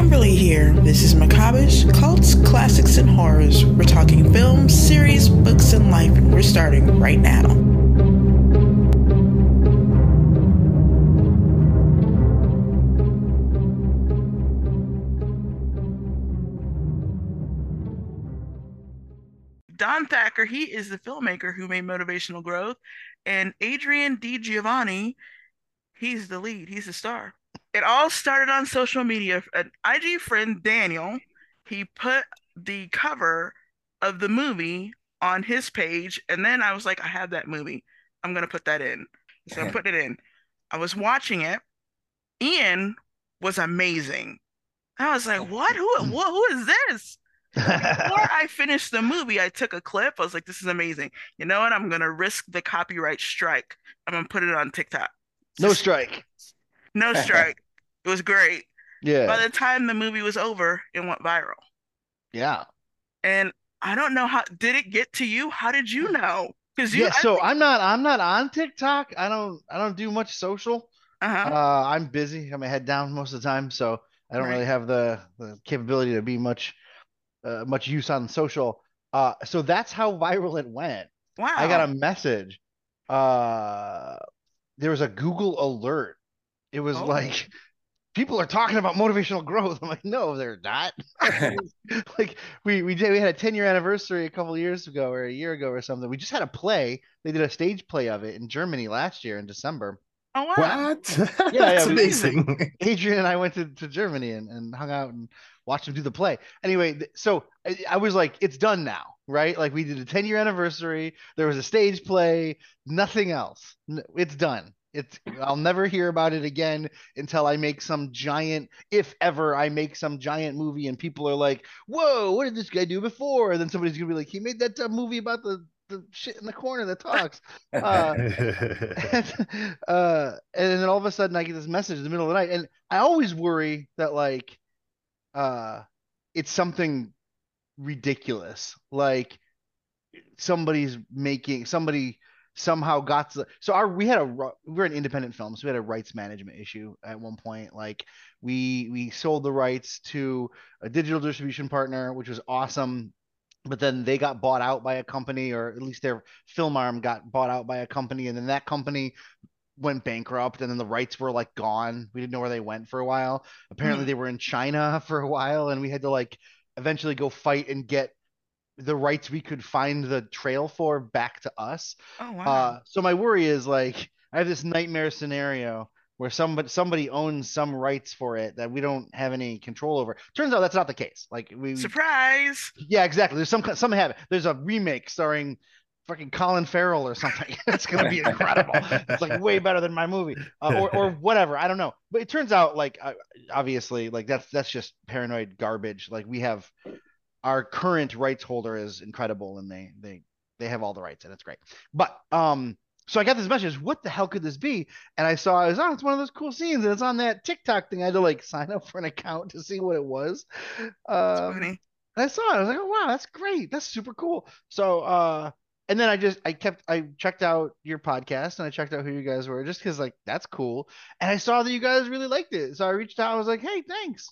Kimberly here. This is Macabish, Cults, Classics, and Horrors. We're talking films, series, books, and life, and we're starting right now. Don Thacker, he is the filmmaker who made Motivational Growth, and Adrian Di Giovanni, he's the lead, he's the star. It all started on social media. An IG friend, Daniel, he put the cover of the movie on his page, and then I was like, I have that movie. I'm gonna put that in. So I put it in. I was watching it. Ian was amazing. I was like, what? Who, mm. who, who is this? Before I finished the movie, I took a clip. I was like, this is amazing. You know what? I'm going to risk the copyright strike. I'm going to put it on TikTok. No strike. No strike. it was great. Yeah. By the time the movie was over, it went viral. Yeah. And I don't know how did it get to you? How did you know? Because you Yeah, so I'm not I'm not on TikTok. I don't I don't do much social. uh-huh. Uh I'm busy. I'm my head down most of the time, so I don't Right. really have the, the capability to be much uh, much use on social. Uh so that's how viral it went. wow. I got a message. Uh there was a Google alert. It was Oh. like people are talking about motivational growth. I'm like, no, they're not. like we we did we had a 10 year anniversary a couple years ago or a year ago or something. We just had a play. They did a stage play of it in Germany last year in December. Oh wow. What? Yeah, That's yeah, amazing. Adrian and I went to, to Germany and, and hung out and watched them do the play. Anyway, so I, I was like, it's done now, right? Like we did a 10 year anniversary. There was a stage play, nothing else. It's done. It's I'll never hear about it again until I make some giant, if ever I make some giant movie and people are like, whoa, what did this guy do before? And then somebody's gonna be like, he made that uh, movie about the, the shit in the corner that talks. Uh, and, uh, and then all of a sudden I get this message in the middle of the night, and I always worry that like, uh, it's something ridiculous, like somebody's making somebody somehow got to, so our we had a we we're an independent film, so we had a rights management issue at one point. Like we we sold the rights to a digital distribution partner, which was awesome. But then they got bought out by a company, or at least their film arm got bought out by a company, and then that company went bankrupt, and then the rights were like gone. We didn't know where they went for a while. Apparently, Mhm. they were in China for a while, and we had to like eventually go fight and get the rights we could find the trail for back to us. Oh wow. Uh, so my worry is like I have this nightmare scenario where somebody somebody owns some rights for it that we don't have any control over. Turns out that's not the case. Like we, we Surprise. yeah, exactly. There's some something happen. There's a remake starring fucking Colin Farrell or something. it's gonna be incredible. It's like way better than my movie, uh, or or whatever. I don't know. But it turns out like uh, obviously like that's that's just paranoid garbage. Like we have our current rights holder is incredible, and they they they have all the rights, and it's great. But um. So I got this message. What the hell could this be? And I saw it was oh, it's one of those cool scenes, and it's on that TikTok thing. I had to like sign up for an account to see what it was. Um, funny. and I saw it. I was like, oh wow, that's great. That's super cool. So uh and then I just I kept I checked out your podcast and I checked out who you guys were just because like that's cool. And I saw that you guys really liked it. So I reached out, I was like, hey, thanks.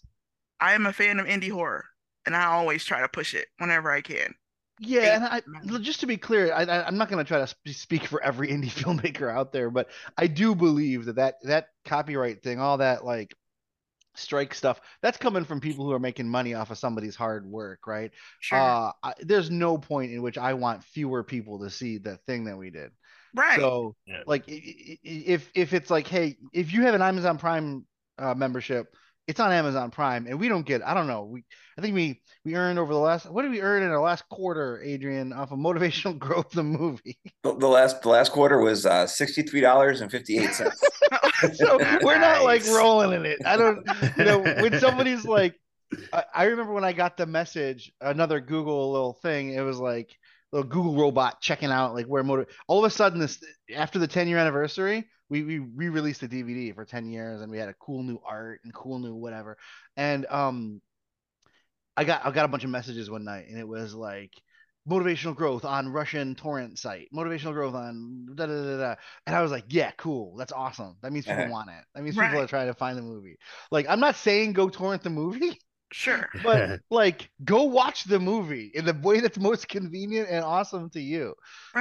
I am a fan of indie horror, and I always try to push it whenever I can. Yeah, and I just to be clear, I, I I'm not gonna try to speak for every indie filmmaker out there, but I do believe that that that copyright thing, all that like strike stuff, that's coming from people who are making money off of somebody's hard work, right? Sure. Uh, I, there's no point in which I want fewer people to see the thing that we did. right. So, Yeah. like, i- i- i- if if it's like, hey, if you have an Amazon Prime uh, membership, it's on Amazon Prime, and we don't get. I don't know. We I think we we earned over the last. What did we earn in our last quarter, Adrian, off of motivational growth the movie? The, the last the last quarter was uh, sixty three dollars and fifty eight cents. so we're not like rolling in it. I don't, you know, when somebody's like, I, I remember when I got the message, another Google little thing. It was like little Google robot checking out like where motor. All of a sudden, this after the 10 year anniversary, we we re-released the DVD for 10 years, and we had a cool new art and cool new whatever. And um, I got I got a bunch of messages one night, and it was like motivational growth on Russian torrent site, motivational growth on da da da da. And I was like, yeah, cool. That's awesome. That means people Uh-huh. want it. That means Right. people are trying to find the movie. Like, I'm not saying go torrent the movie, Sure. but like go watch the movie in the way that's most convenient and awesome to you.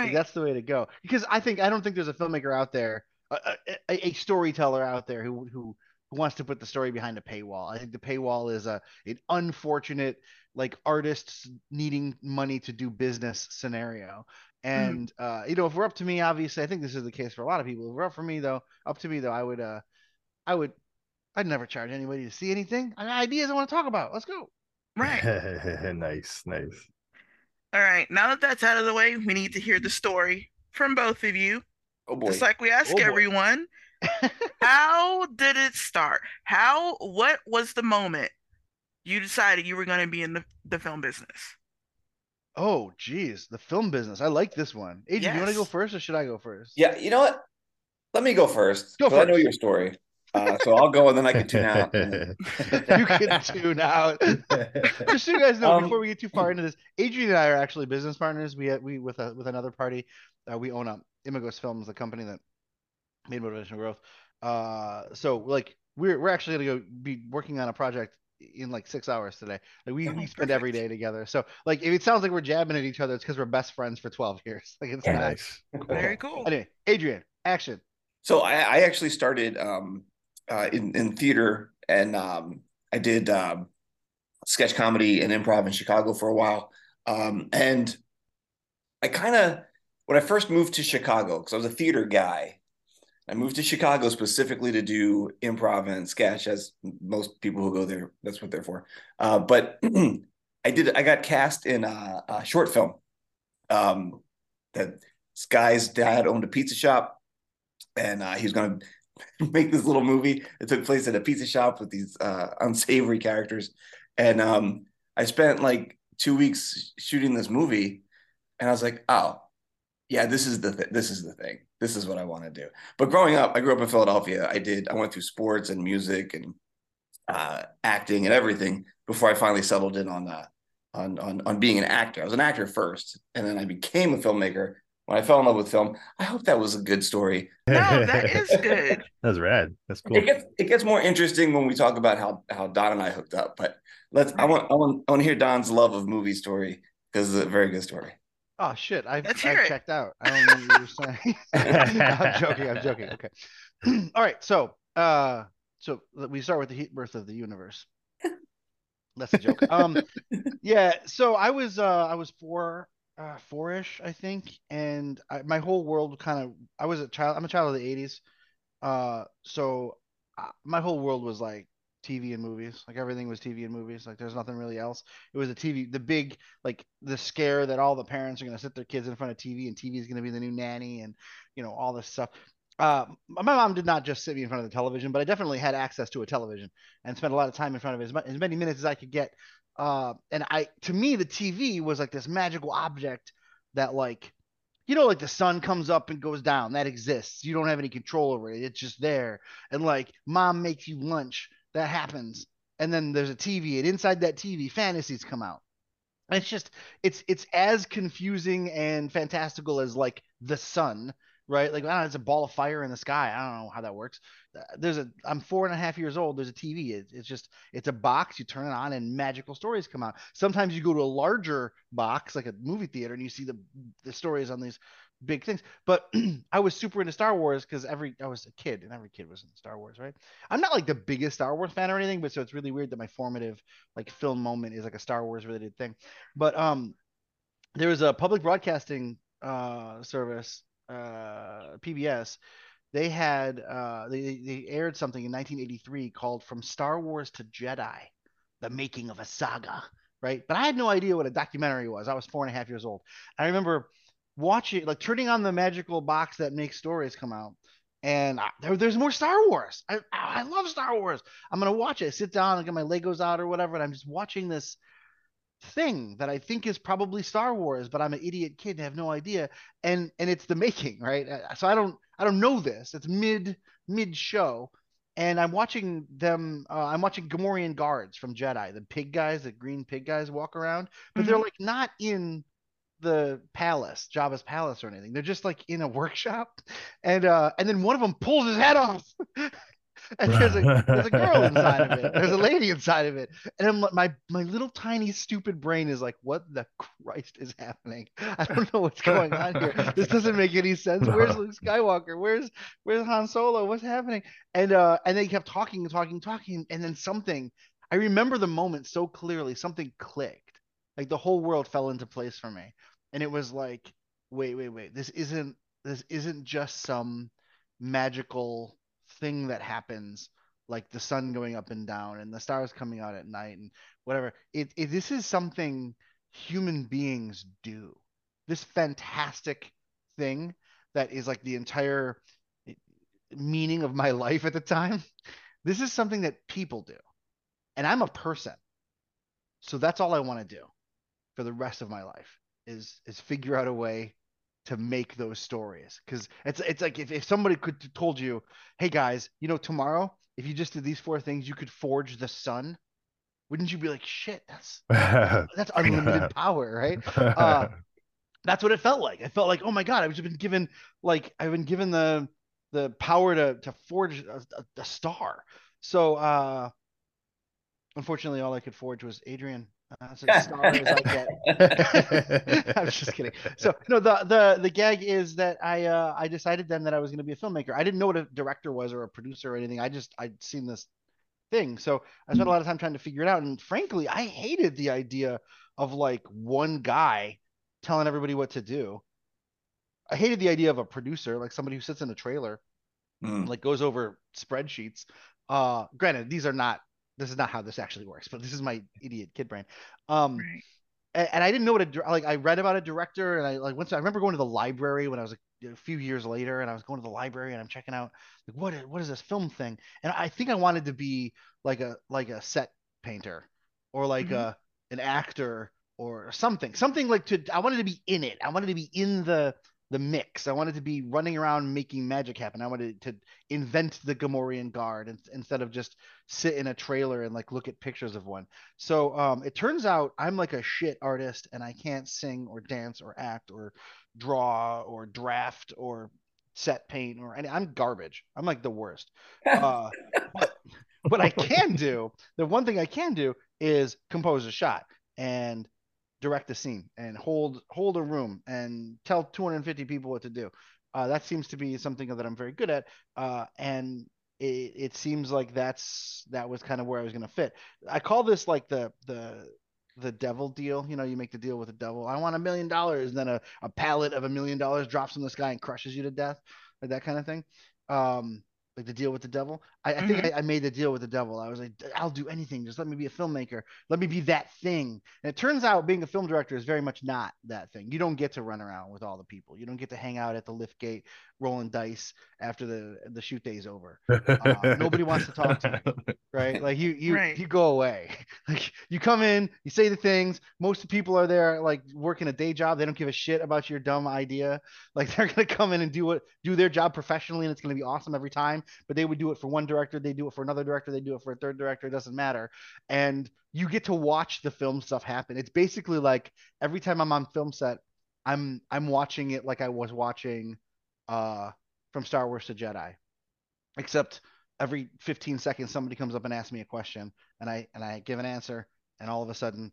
Like, Right. that's the way to go. Because I think I don't think there's a filmmaker out there, a, a, a storyteller out there who who who wants to put the story behind a paywall. I think the paywall is a an unfortunate like artists needing money to do business scenario. And uh, you know, if we're up to me, obviously, I think this is the case for a lot of people. If we're up for me though, up to me though, I would uh, I would, I'd never charge anybody to see anything. I got ideas I want to talk about. Let's go. Right. nice, nice. All right. Now that that's out of the way, we need to hear the story from both of you. Oh boy. Just like we ask Oh, everyone, how did it start? How, what was the moment you decided you were going to be in the, the film business? Oh, geez, the film business. I like this one. Adrian, you want to go first or should I go first? Yeah, you know what? Let me go first. Go 'cause I know your story. Uh, so I'll go and then I can tune out. you can tune out. Just so you guys know, Um, before we get too far into this, Adrian and I are actually business partners. We had, we with a with another party. Uh, we own up Imagos Films, the company that made Motivational Growth. Uh, so like we're we're actually gonna go be working on a project in like six hours today. Like we, Oh, we spend every perfect. day together. So like if it sounds like we're jabbing at each other, it's because we're best friends for twelve years. Like it's not. nice. Very cool. Anyway, Adrian, action. So I, I actually started um, uh, in in theater, and um, I did um, sketch comedy and improv in Chicago for a while. Um, and I kind of when I first moved to Chicago because I was a theater guy, I moved to Chicago specifically to do improv and sketch, as most people who go there that's what they're for. Uh, but I did I got cast in a, a short film. Um, that this guy's dad owned a pizza shop and uh, he was going to make this little movie It took place at a pizza shop with these uh, unsavory characters. And um, I spent like two weeks shooting this movie, and I was like, oh, yeah, this is the th- this is the thing. This is what I want to do. But growing up, I grew up in Philadelphia. I did. I went through sports and music and uh, acting and everything before I finally settled in on uh, on on on being an actor. I was an actor first, and then I became a filmmaker when I fell in love with film. I hope that was a good story. No, that is good. That's rad. That's cool. It gets it gets more interesting when we talk about how how Don and I hooked up. But let's I want I want I want to hear Don's love of movie story because it's a very good story. Oh shit! I've, I've checked out. I don't know what you were saying. I'm joking. I'm joking. Okay. All right. So, uh, so we start with the heat birth of the universe. That's a joke. Um, yeah. So I was, uh, I was four, uh, four-ish, I think, and I, my whole world kind of. I was a child. I'm a child of the '80s. Uh, so uh, my whole world was like TV and movies. Like everything was TV and movies. Like there's nothing really else. It was a TV. The big like the scare that all the parents are going to sit their kids in front of TV and TV is going to be the new nanny and you know all this stuff. Uh, my mom did not just sit me in front of the television, but I definitely had access to a television and spent a lot of time in front of it, as, mu- as many minutes as I could get. Uh, and I, to me, the TV was like this magical object that, like, you know, like the sun comes up and goes down. That exists. You don't have any control over it. It's just there. And like, mom makes you lunch. That happens. And then there's a TV, and inside that TV, fantasies come out. And it's just it's it's as confusing and fantastical as like the sun, right? Like know, it's a ball of fire in the sky. I don't know how that works. There's a I'm four and a half years old. There's a TV. It, it's just it's a box. You turn it on and magical stories come out. Sometimes you go to a larger box like a movie theater and you see the the stories on these big things. But I was super into Star Wars because every I was a kid and every kid was in Star Wars, right? I'm not like the biggest Star Wars fan or anything, but so it's really weird that my formative like film moment is like a Star Wars related thing. But um, there was a public broadcasting uh service, uh, PBS. They had uh they they aired something in 1983 called From Star Wars to Jedi, the making of a saga, right? But I had no idea what a documentary was. I was four and a half years old. I remember watching like turning on the magical box that makes stories come out and I, there, there's more Star Wars. I I love Star Wars. I'm gonna watch it. Sit down and get my Legos out or whatever, and I'm just watching this thing that I think is probably Star Wars, but I'm an idiot kid and have no idea. And and it's the making, right? So I don't I don't know this. It's mid mid show, and I'm watching them. Uh, I'm watching Gamorrean guards from Jedi, the pig guys, the green pig guys walk around, but they're Mhm. like not in the palace, Jabba's palace or anything. They're just like in a workshop, and uh, and then one of them pulls his head off. and there's a there's a girl inside of it. There's a lady inside of it, and I'm, my my little tiny stupid brain is like, what the Christ is happening? I don't know what's going on here. This doesn't make any sense. Where's Luke Skywalker? Where's where's Han Solo? What's happening? And uh, and they kept talking and talking, talking, and then something. I remember the moment so clearly. Something clicked. Like the whole world fell into place for me, and it was like, wait, wait, wait. This isn't this isn't just some magical thing that happens like the sun going up and down and the stars coming out at night and whatever. It, it this is something human beings do. This fantastic thing that is like the entire meaning of my life at the time this is something that people do. And i'm a person. So that's all i want to do for the rest of my life is is figure out a way to make those stories. Because it's it's like if, if somebody could told you hey guys you know tomorrow if you just did these four things you could forge the sun wouldn't you be like shit that's that's unlimited power right? Uh, that's what it felt like. I felt like oh my god i've just been given like i've been given the the power to to forge a, a, a star. So uh unfortunately all i could forge was adrian that's as star as I get. I'm just kidding. So no, the the the gag is that I uh, I decided then that I was going to be a filmmaker. I didn't know what a director was or a producer or anything. I just I'd seen this thing, so I spent a lot of time trying to figure it out. And frankly, I hated the idea of like one guy telling everybody what to do. I hated the idea of a producer, like somebody who sits in a trailer, mm. like goes over spreadsheets. Uh, granted, these are not this is not how this actually works, but this is my idiot kid brain. Um, right. and, and, I didn't know what a like. I read about a director, and I like once I remember going to the library when I was a, a few years later, and I was going to the library and I'm checking out like what what is this film thing? And I think I wanted to be like a like a set painter or like mm-hmm. a an actor or something something like to I wanted to be in it. I wanted to be in the the mix. I wanted to be running around making magic happen. I wanted to invent the Gamorrean guard and, instead of just sit in a trailer and like look at pictures of one. So um, it turns out I'm like a shit artist and I can't sing or dance or act or draw or draft or set paint or any. I'm garbage. I'm like the worst. Uh, but what I can do, the one thing I can do is compose a shot and direct a scene and hold hold a room and tell 250 people what to do. Uh, that seems to be something that I'm very good at, uh, and it, it seems like that's that was kind of where I was going to fit. I call this like the the the devil deal. You know, you make the deal with the devil. I want a million dollars, then a, a pallet of a million dollars drops from the sky and crushes you to death, like that kind of thing. Um, like the deal with the devil. I, I think mm-hmm. I, I, made the deal with the devil. I was like, I'll do anything. Just let me be a filmmaker. Let me be that thing. And it turns out being a film director is very much not that thing. You don't get to run around with all the people. You don't get to hang out at the lift gate rolling dice after the the shoot day's over. Uh, nobody wants to talk to you, right? Like you you right. you go away. Like you come in, you say the things. Most of the people are there like working a day job. They don't give a shit about your dumb idea. Like they're gonna come in and do what do their job professionally, and it's gonna be awesome every time. But they would do it for one director, they do it for another director, they do it for a third director. It doesn't matter. And you get to watch the film stuff happen. It's basically like every time I'm on film set, I'm I'm watching it like I was watching uh, from Star Wars to Jedi, except every 15 seconds somebody comes up and asks me a question, and I and I give an answer, and all of a sudden,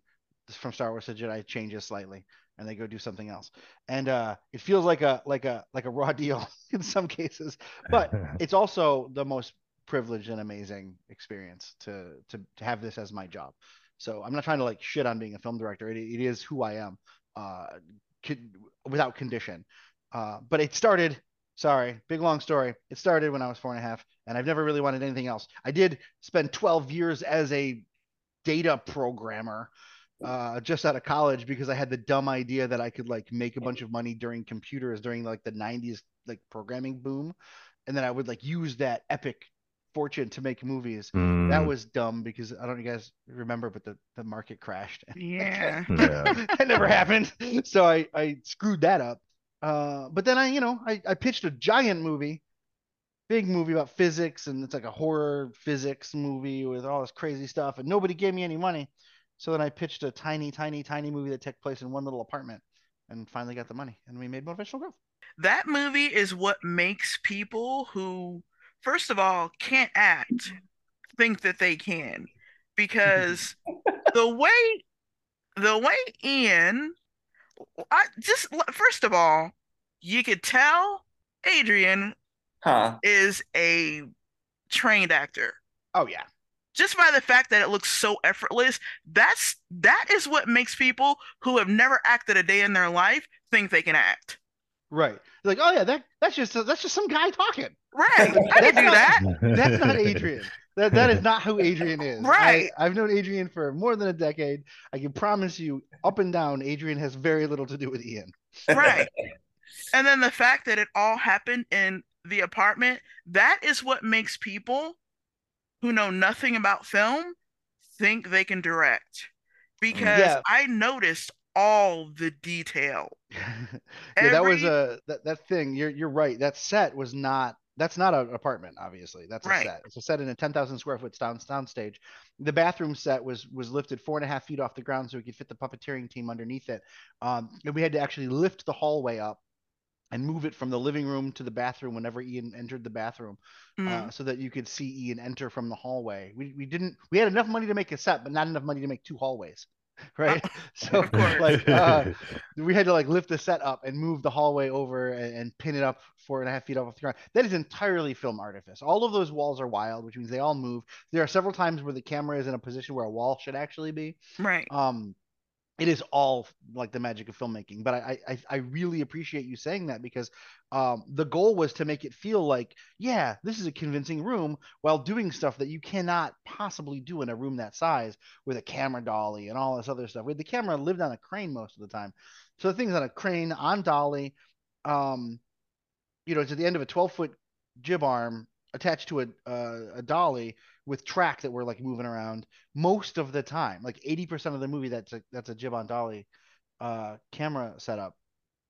from Star Wars to Jedi changes slightly, and they go do something else, and uh, it feels like a like a like a raw deal in some cases, but it's also the most privileged and amazing experience to to to have this as my job. So I'm not trying to like shit on being a film director. It, it is who I am, uh, without condition. Uh, but it started, sorry, big long story. It started when I was four and a half, and I've never really wanted anything else. I did spend 12 years as a data programmer uh, just out of college because I had the dumb idea that I could like make a bunch of money during computers during like the 90s like programming boom. And then I would like use that epic fortune to make movies. Mm. That was dumb because I don't know you guys remember, but the, the market crashed. Yeah. yeah. it never happened. So I, I screwed that up. Uh, but then I, you know, I, I pitched a giant movie, big movie about physics, and it's like a horror physics movie with all this crazy stuff, and nobody gave me any money. So then I pitched a tiny, tiny, tiny movie that took place in one little apartment, and finally got the money, and we made motivational growth. That movie is what makes people who, first of all, can't act think that they can, because the way the way Ian, I just first of all, you could tell Adrian Huh. is a trained actor. Oh yeah, just by the fact that it looks so effortless that's that is what makes people who have never acted a day in their life think they can act right. Like, oh yeah, that that's just that's just some guy talking. right i can do that That's not Adrian. That that is not who Adrian is. Right. I, I've known Adrian for more than a decade. I can promise you, up and down, Adrian has very little to do with Ian. right and then the fact that it all happened in the apartment that is what makes people who know nothing about film think they can direct because Yeah. i noticed all the detail yeah, that was a that, that thing. You're you're right. That set was not. That's not an apartment. Obviously, that's a Right. set. It's a set in a ten thousand square foot sound sound stage. The bathroom set was was lifted four and a half feet off the ground so we could fit the puppeteering team underneath it. Um, and we had to actually lift the hallway up and move it from the living room to the bathroom whenever Ian entered the bathroom, Mhm. uh, so that you could see Ian enter from the hallway. We we didn't. We had enough money to make a set, but not enough money to make two hallways. Right. So like uh, we had to like lift the set up and move the hallway over and, and pin it up four and a half feet off the ground. That is entirely film artifice. All of those walls are wild, which means they all move. There are several times where the camera is in a position where a wall should actually be. right Um, it is all like the magic of filmmaking. But I, I, I really appreciate you saying that because um, the goal was to make it feel like, yeah, this is a convincing room while doing stuff that you cannot possibly do in a room that size with a camera dolly and all this other stuff. With the camera lived on a crane most of the time, so the thing's on a crane on dolly. Um, you know, it's at the end of a 12 foot jib arm attached to a uh, a dolly with track that we're like moving around most of the time. Like 80% of the movie that's a that's a jib on dolly uh camera setup.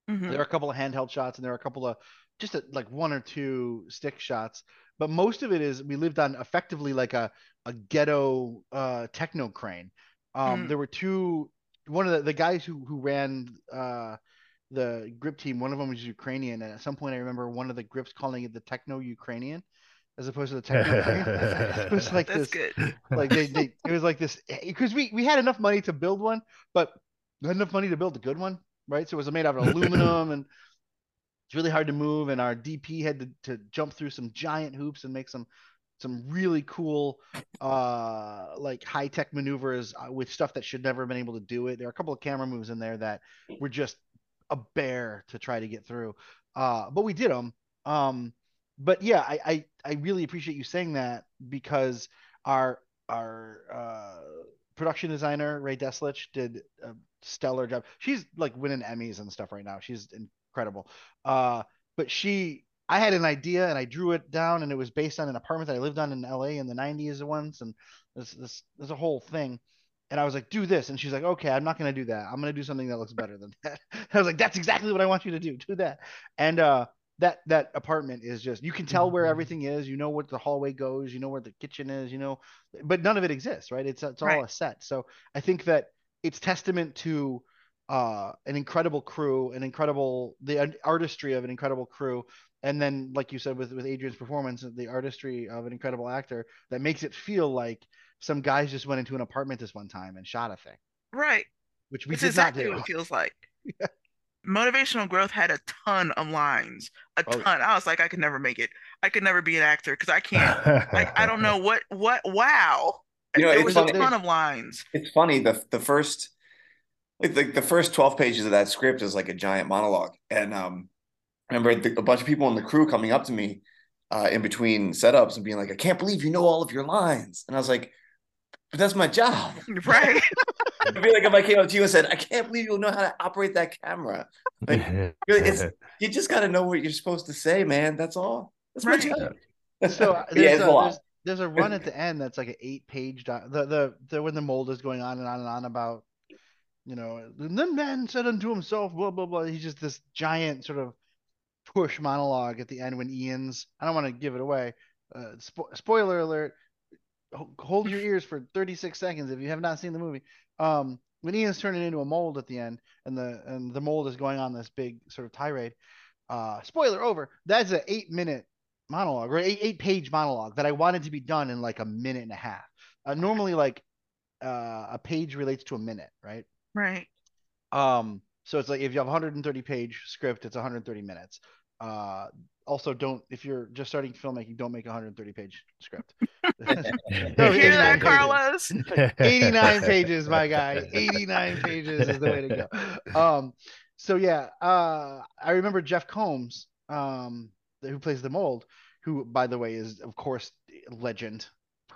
Mhm. There are a couple of handheld shots and there are a couple of just a, like one or two stick shots, but most of it is we lived on effectively like a a ghetto uh techno crane. Um Mm. there were two one of the, the guys who who ran uh the grip team, one of them was Ukrainian, and at some point I remember one of the grips calling it the techno Ukrainian as opposed to the techno crane. it was like that's this good. like they, they it was like this because we we had enough money to build one but not enough money to build a good one right? So it was made out of aluminum and it's really hard to move and our dp had to, to jump through some giant hoops and make some some really cool uh like high tech maneuvers uh, with stuff that should never have been able to do it. There are a couple of camera moves in there that were just a bear to try to get through uh but we did them um but yeah I, I i really appreciate you saying that because our our uh production designer ray deslich did a stellar job she's like winning emmys and stuff right now she's incredible uh but she i had an idea and i drew it down and it was based on an apartment that i lived on in la in the 90s once and this this there's a whole thing and I was like, do this. And she's like, okay, I'm not going to do that. I'm going to do something that looks better than that. I was like, that's exactly what I want you to do. Do that. And uh, that that apartment is just you can tell where everything is. You know where the hallway goes. You know where the kitchen is. You know, but none of it exists, right? It's it's all Right. a set. So I think that it's testament to uh, an incredible crew, an incredible the artistry of an incredible crew, and then like you said with with Adrian's performance, the artistry of an incredible actor that makes it feel like some guys just went into an apartment this one time and shot a thing, right which we it's did exactly not what do. it feels like motivational growth had a ton of lines a Oh, ton. I was like i could never make it. I could never be an actor because i can't like i don't know what what wow. You know, there it's was a ton of lines. It's funny the the first like the, the first 12 pages of that script is like a giant monologue. And um I remember the, a bunch of people in the crew coming up to me uh in between setups and being like, I can't believe you know all of your lines. And I was like, but that's my job. right It'd be like if I came up to you and said, I can't believe you know how to operate that camera. Like, it's you just gotta know what you're supposed to say, man. That's all. That's my Right. job. So uh, there's, yeah, a, a there's there's a run at the end that's like an eight page doc, the, the the when the mold is going on and on and on about you know and then man said unto himself blah blah blah he's just this giant sort of push monologue at the end when Ian's I don't want to give it away uh, spo- spoiler alert hold your ears for 36 seconds if you have not seen the movie um when Ian's turning into a mold at the end, and the and the mold is going on this big sort of tirade. Uh, spoiler over. That's an eight minute monologue or eight, eight page monologue that I wanted to be done in like a minute and a half. Uh, normally, like uh, a page relates to a minute, right? Right. Um, so it's like if you have 130 page script, it's 130 minutes. Uh, also, don't if you're just starting filmmaking, don't make a 130 page script. No, hear 89 that, pages. Carlos? 89 pages, my guy. 89 pages is the way to go. Um, so yeah, uh, I remember Jeff Combs, um, who plays the mold, who, by the way, is of course legend,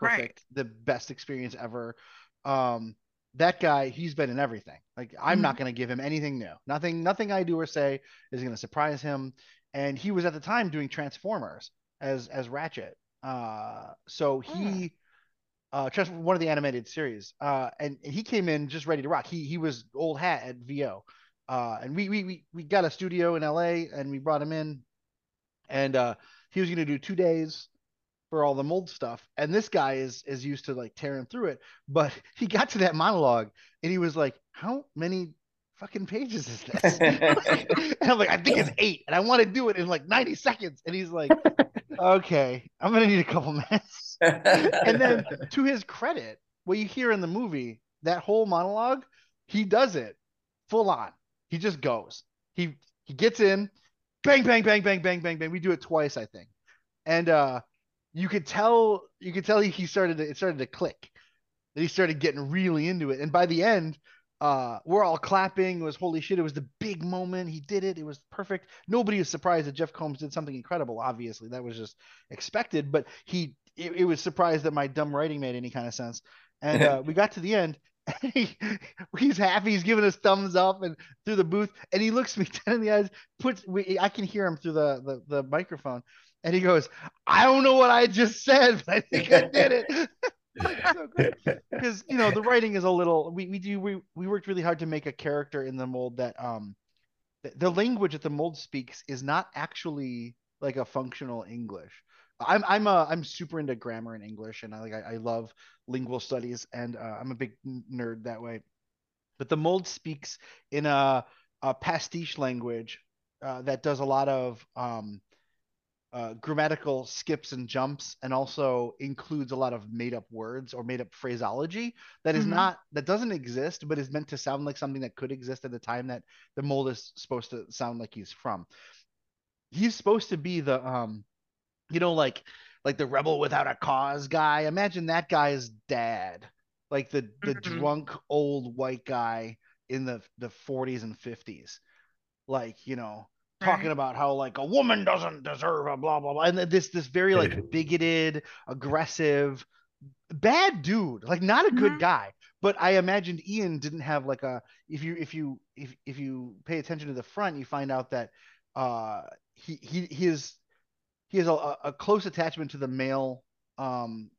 Right. perfect, the best experience ever. Um, that guy, he's been in everything. Like I'm Mhm. not going to give him anything new. Nothing, nothing I do or say is going to surprise him. And he was at the time doing Transformers as as Ratchet. Uh, so he uh just one of the animated series uh and, and he came in just ready to rock. He he was old hat at vo uh and we we we, we got a studio in la and we brought him in. And uh he was going to do two days for all the mold stuff. And this guy is is used to like tearing through it. But he got to that monologue and he was like how many fucking pages is this and i'm like i think it's eight and i want to do it in like 90 seconds and he's like okay i'm gonna need a couple minutes and then to his credit, what you hear in the movie, that whole monologue, he does it full on. He just goes. He he gets in, bang, bang, bang, bang, bang, bang, bang. We do it twice, I think. And uh you could tell you could tell he, he started to, it started to click. That he started getting really into it. And by the end, uh we're all clapping. It was holy shit. It was the big moment. He did it. It was perfect. Nobody was surprised that Jeff Combs did something incredible, obviously. That was just expected, but he it, it was surprised that my dumb writing made any kind of sense. And uh, we got to the end. And he, he's happy. He's giving us thumbs up and through the booth, and he looks me dead in the eyes. Puts, we, I can hear him through the, the the microphone, and he goes, "I don't know what I just said, but I think I did it." So because you know the writing is a little. We we do we we worked really hard to make a character in the mold that um, the, the language that the mold speaks is not actually like a functional English. I'm I'm a I'm super into grammar and English, and I like I, I love lingual studies, and uh, I'm a big nerd that way. But the mold speaks in a, a pastiche language uh, that does a lot of um, uh, grammatical skips and jumps, and also includes a lot of made up words or made up phraseology that is Mhm. not that doesn't exist, but is meant to sound like something that could exist at the time that the mold is supposed to sound like he's from. He's supposed to be the um you know, like like the rebel without a cause guy. Imagine that guy's dad, like the the Mhm. drunk old white guy in the the 40s and 50s, like you know, talking Right. about how like a woman doesn't deserve a blah blah blah, and this this very like bigoted, aggressive, bad dude, like not a good Mhm. guy. But I imagined Ian didn't have like a if you if you if if you pay attention to the front, you find out that uh he he his he has a, a close attachment to the male um,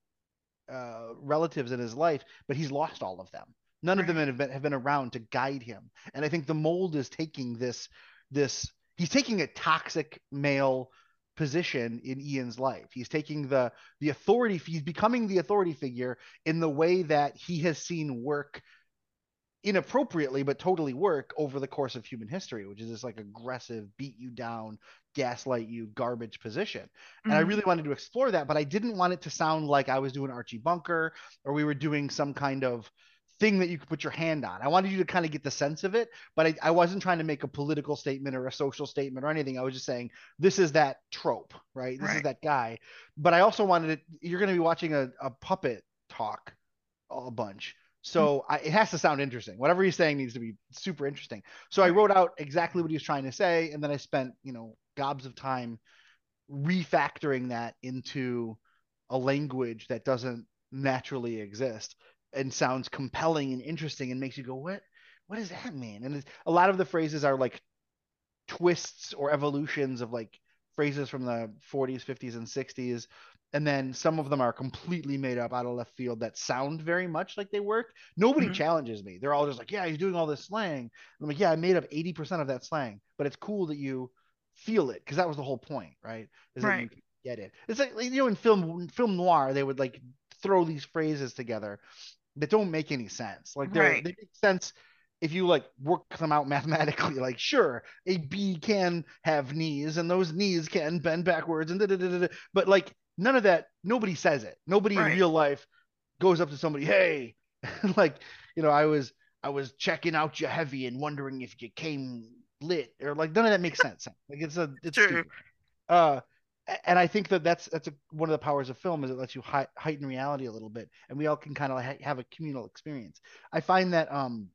uh, relatives in his life, but he's lost all of them. None of them have been, have been around to guide him. And I think the mold is taking this this he's taking a toxic male position in Ian's life. He's taking the the authority he's becoming the authority figure in the way that he has seen work inappropriately but totally work over the course of human history, which is this like aggressive beat you down, gaslight you garbage position. And I Mhm. really wanted to explore that, but I didn't want it to sound like I was doing Archie Bunker or we were doing some kind of thing that you could put your hand on. I wanted you to kind of get the sense of it, but I, I wasn't trying to make a political statement or a social statement or anything. I was just saying this is that trope, right? This is that guy. But I also wanted it. You're going to be watching a, a puppet talk a bunch. So mm. I, it has to sound interesting. Whatever he's saying needs to be super interesting. So I wrote out exactly what he was trying to say, and then I spent you know gobs of time refactoring that into a language that doesn't naturally exist and sounds compelling and interesting and makes you go, what? What does that mean? And it's, a lot of the phrases are like twists or evolutions of like phrases from the 40s, 50s, and 60s. And then some of them are completely made up out of left field that sound very much like they work. Nobody Mhm. challenges me. They're all just like, yeah, he's doing all this slang. And I'm like, yeah, I made up 80% of that slang, but it's cool that you feel it because that was the whole point, right? Is that you Right. get it. It's like you know in film film noir they would like throw these phrases together that don't make any sense. Like they're Right. they make sense if you like work them out mathematically. Like sure, a bee can have knees and those knees can bend backwards and da, da, da, da, but like none of that. Nobody says it. Nobody Right. in real life goes up to somebody, hey, like you know, I was I was checking out your heavy and wondering if you came lit or like none of that makes sense. Like it's a it's True. stupid. Uh, and I think that that's that's a, one of the powers of film is it lets you hei- heighten reality a little bit, and we all can kind of ha- have a communal experience. I find that um,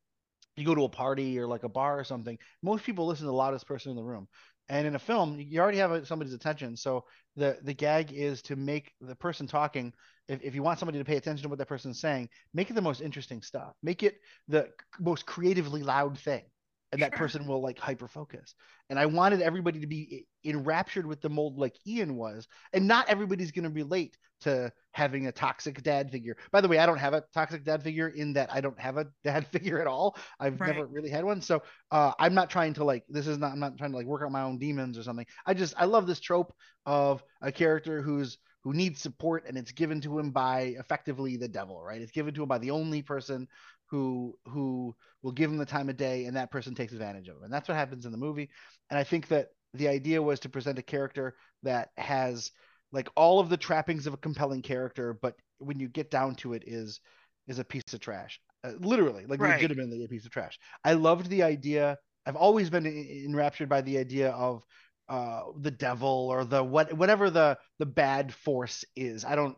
you go to a party or like a bar or something, most people listen to the loudest person in the room. And in a film, you already have somebody's attention. So the the gag is to make the person talking. If, if you want somebody to pay attention to what that person's saying, make it the most interesting stuff. Make it the most creatively loud thing, and that person will like hyper focus. And I wanted everybody to be enraptured with the mold like Ian was, and not everybody's going to relate to having a toxic dad figure. By the way, I don't have a toxic dad figure in that I don't have a dad figure at all. I've Right. never really had one, so uh, I'm not trying to like this is not I'm not trying to like work out my own demons or something. I just I love this trope of a character who's who needs support and it's given to him by effectively the devil, right? It's given to him by the only person who who will give him the time of day and that person takes advantage of him. And that's what happens in the movie. And I think that the idea was to present a character that has like all of the trappings of a compelling character, but when you get down to it is is a piece of trash. Uh, literally, like Right. legitimately a piece of trash. I loved the idea. I've always been enraptured by the idea of uh the devil or the what whatever the the bad force is. I don't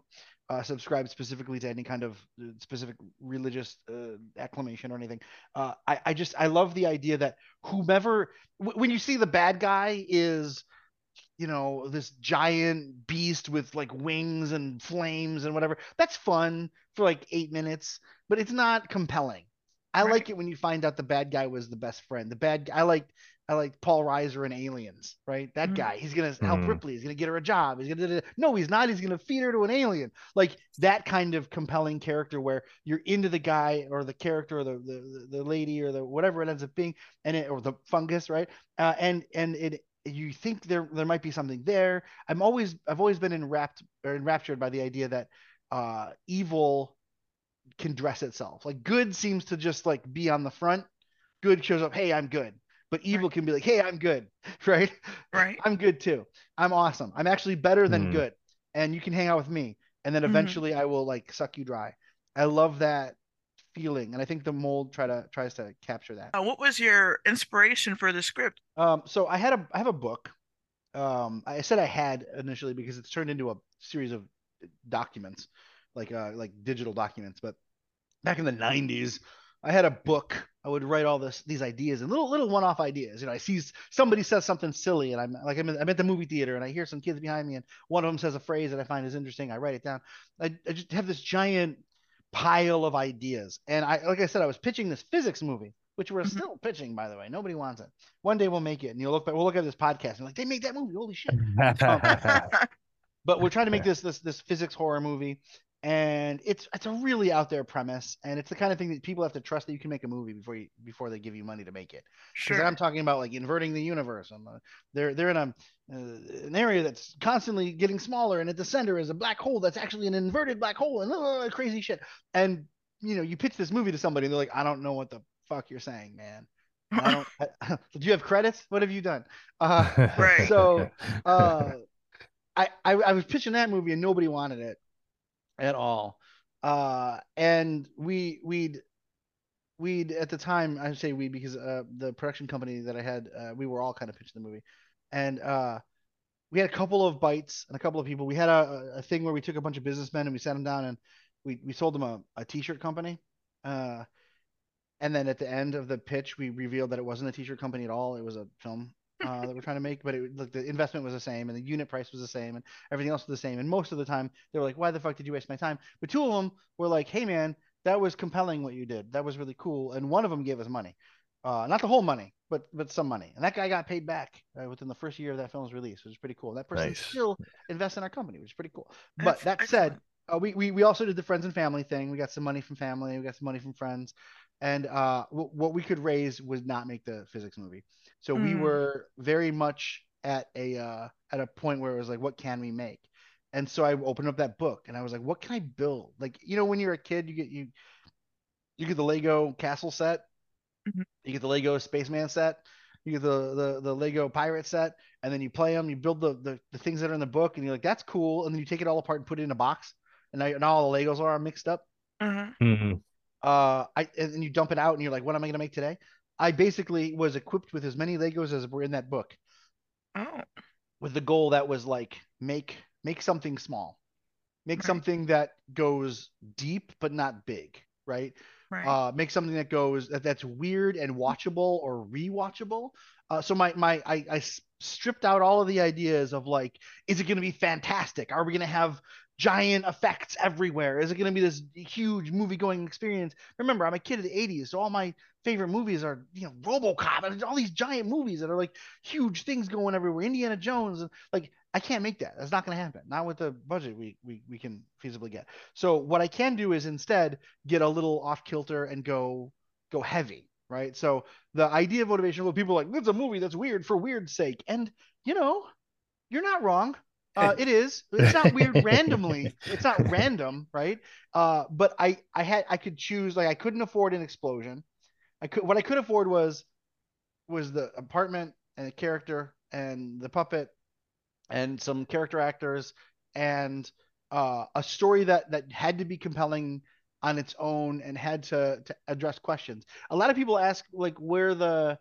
uh, subscribe specifically to any kind of uh, specific religious uh, acclamation or anything. Uh, I, I just I love the idea that whomever w- when you see the bad guy is you know this giant beast with like wings and flames and whatever that's fun for like eight minutes but it's not compelling i Right. like it when you find out the bad guy was the best friend the bad i like i like paul reiser in aliens right that Mhm. guy he's gonna help Mhm. ripley he's gonna get her a job he's gonna no he's not he's gonna feed her to an alien like that kind of compelling character where you're into the guy or the character or the the, the lady or the whatever it ends up being and it or the fungus right uh, and and it you think there there might be something there. I'm always I've always been enwrapped or enraptured by the idea that uh evil can dress itself. Like good seems to just like be on the front. Good shows up, hey, I'm good. But evil can be like, hey, I'm good, right? Right. I'm good too. I'm awesome. I'm actually better than Hmm. good. And you can hang out with me. And then Mhm. eventually I will like suck you dry. I love that feeling. And I think the mold try to tries to capture that. Uh, what was your inspiration for the script? Um, so I had a I have a book. Um, I said I had initially because it's turned into a series of documents, like uh like digital documents. But back in the '90s, I had a book. I would write all this these ideas and little little one-off ideas. You know, I see somebody says something silly, and I'm like I'm, in, I'm at the movie theater, and I hear some kids behind me, and one of them says a phrase that I find is interesting. I write it down. I, I just have this giant pile of ideas, and I like I said, I was pitching this physics movie, which we're Mhm. still pitching, by the way. Nobody wants it. One day we'll make it, and you'll look back. We'll look at this podcast and like they made that movie. Holy shit! But we're trying to make this this this physics horror movie, and it's it's a really out there premise, and it's the kind of thing that people have to trust that you can make a movie before you before they give you money to make it. Sure. I'm talking about like inverting the universe. I'm, uh, they're they're in a uh, an area that's constantly getting smaller, and at the center is a black hole that's actually an inverted black hole, and uh, crazy shit. And you know, you pitch this movie to somebody, and they're like, I don't know what the fuck you're saying, man. I don't. I, do you have credits? What have you done? Uh, Right. So, uh, I, I I was pitching that movie and nobody wanted it at all. Uh, and we we'd we'd at the time I say we because uh, the production company that I had uh, we were all kind of pitching the movie, and uh, we had a couple of bites and a couple of people. We had a, a thing where we took a bunch of businessmen and we sat them down and we we sold them a, a t-shirt company. Uh, and then at the end of the pitch, we revealed that it wasn't a t-shirt company at all. It was a film uh, that we're trying to make, but it, like the investment was the same and the unit price was the same and everything else was the same. And most of the time, they were like, "Why the fuck did you waste my time?" But two of them were like, "Hey, man, that was compelling what you did. That was really cool." And one of them gave us money, uh, not the whole money, but but some money. And that guy got paid back uh, within the first year of that film's release, which is pretty cool. That person Nice. still invests in our company, which is pretty cool. But That's that said, uh, we, we we also did the friends and family thing. We got some money from family. We got some money from friends, and uh, w- what we could raise would not make the physics movie. So we Mm. were very much at a uh, at a point where it was like, what can we make? And so I opened up that book and I was like, what can I build? Like you know, when you're a kid, you get you You get the Lego castle set. Mhm. You get the Lego spaceman set. You get the, the the Lego pirate set, and then you play them. You build the, the the things that are in the book, and you're like, "That's cool." And then you take it all apart and put it in a box, and now, now all the Legos are mixed up. Uh-huh. Mhm. Uh, I and then you dump it out, and you're like, "What am I gonna make today?" I basically was equipped with as many Legos as were in that book, Oh, with the goal that was like make make something small, make Right. something that goes deep but not big, right? right. uh, make something that goes that, that's weird and watchable or rewatchable. Uh, so my my I stripped out all of the ideas of like, is it going to be fantastic? Are we going to have giant effects everywhere? Is it going to be this huge movie going experience? Remember, I'm a kid of the '80s, so all my favorite movies are you know RoboCop and all these giant movies that are like huge things going everywhere. Indiana Jones and like I can't make that. That's not going to happen. Not with the budget we we we can feasibly get. So what I can do is instead get a little off kilter and go go heavy, right? So the idea of motivation, well, people like, it's a movie that's weird for weird's sake. And you know, you're not wrong. Uh, it is. It's not weird randomly. It's not random, right? Uh, but I I had I could choose like I couldn't afford an explosion. I could what I could afford was was the apartment and the character and the puppet and some character actors and uh, a story that that had to be compelling on its own and had to to address questions. A lot of people ask like where the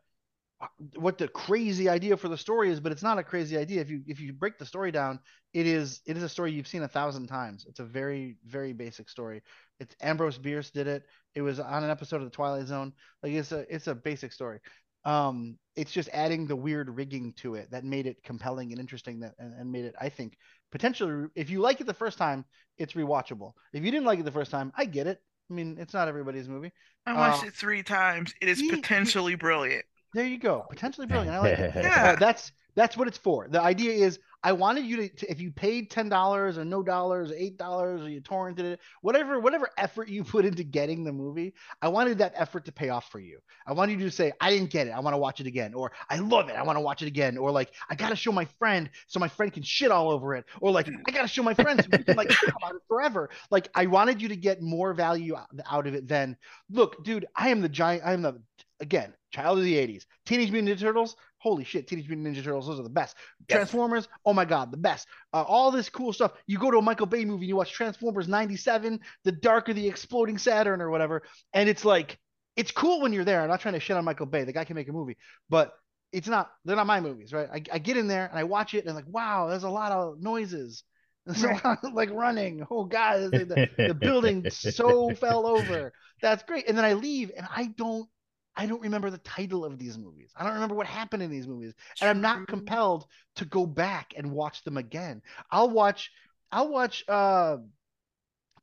what the crazy idea for the story is, but it's not a crazy idea. If you if you break the story down, it is it is a story you've seen a thousand times. It's a very very basic story. It's Ambrose Bierce did it. It was on an episode of the Twilight Zone. Like it's a it's a basic story. Um, it's just adding the weird rigging to it that made it compelling and interesting. That and, and made it, I think, potentially. If you like it the first time, it's rewatchable. If you didn't like it the first time, I get it. I mean, it's not everybody's movie. I watched uh, it three times. It is potentially brilliant. There you go. Potentially brilliant. I like it. Yeah. That's that's what it's for. The idea is I wanted you to, to if you paid ten dollars or no dollars, or eight dollars, or you torrented it, whatever whatever effort you put into getting the movie, I wanted that effort to pay off for you. I wanted you to say, I didn't get it, I want to watch it again, or I love it, I want to watch it again, or like I gotta show my friend so my friend can shit all over it, or like I gotta show my friends so we can like talk about it forever. Like I wanted you to get more value out- out of it than look, dude, I am the giant, I am the again, child of the 80s. Teenage Mutant Ninja Turtles, holy shit, Teenage Mutant Ninja Turtles, those are the best. Yes. Transformers, oh my god, the best. Uh, all this cool stuff. You go to a Michael Bay movie and you watch Transformers 97, The Dark of the Exploding Saturn or whatever, and it's like, it's cool when you're there. I'm not trying to shit on Michael Bay. The guy can make a movie, but it's not, they're not my movies, right? I, I get in there and I watch it and I'm like, wow, there's a lot of noises. There's a Right. lot of like running. Oh god, the, the building so fell over. That's great. And then I leave and I don't I don't remember the title of these movies. I don't remember what happened in these movies. And I'm not compelled to go back and watch them again. I'll watch I'll watch uh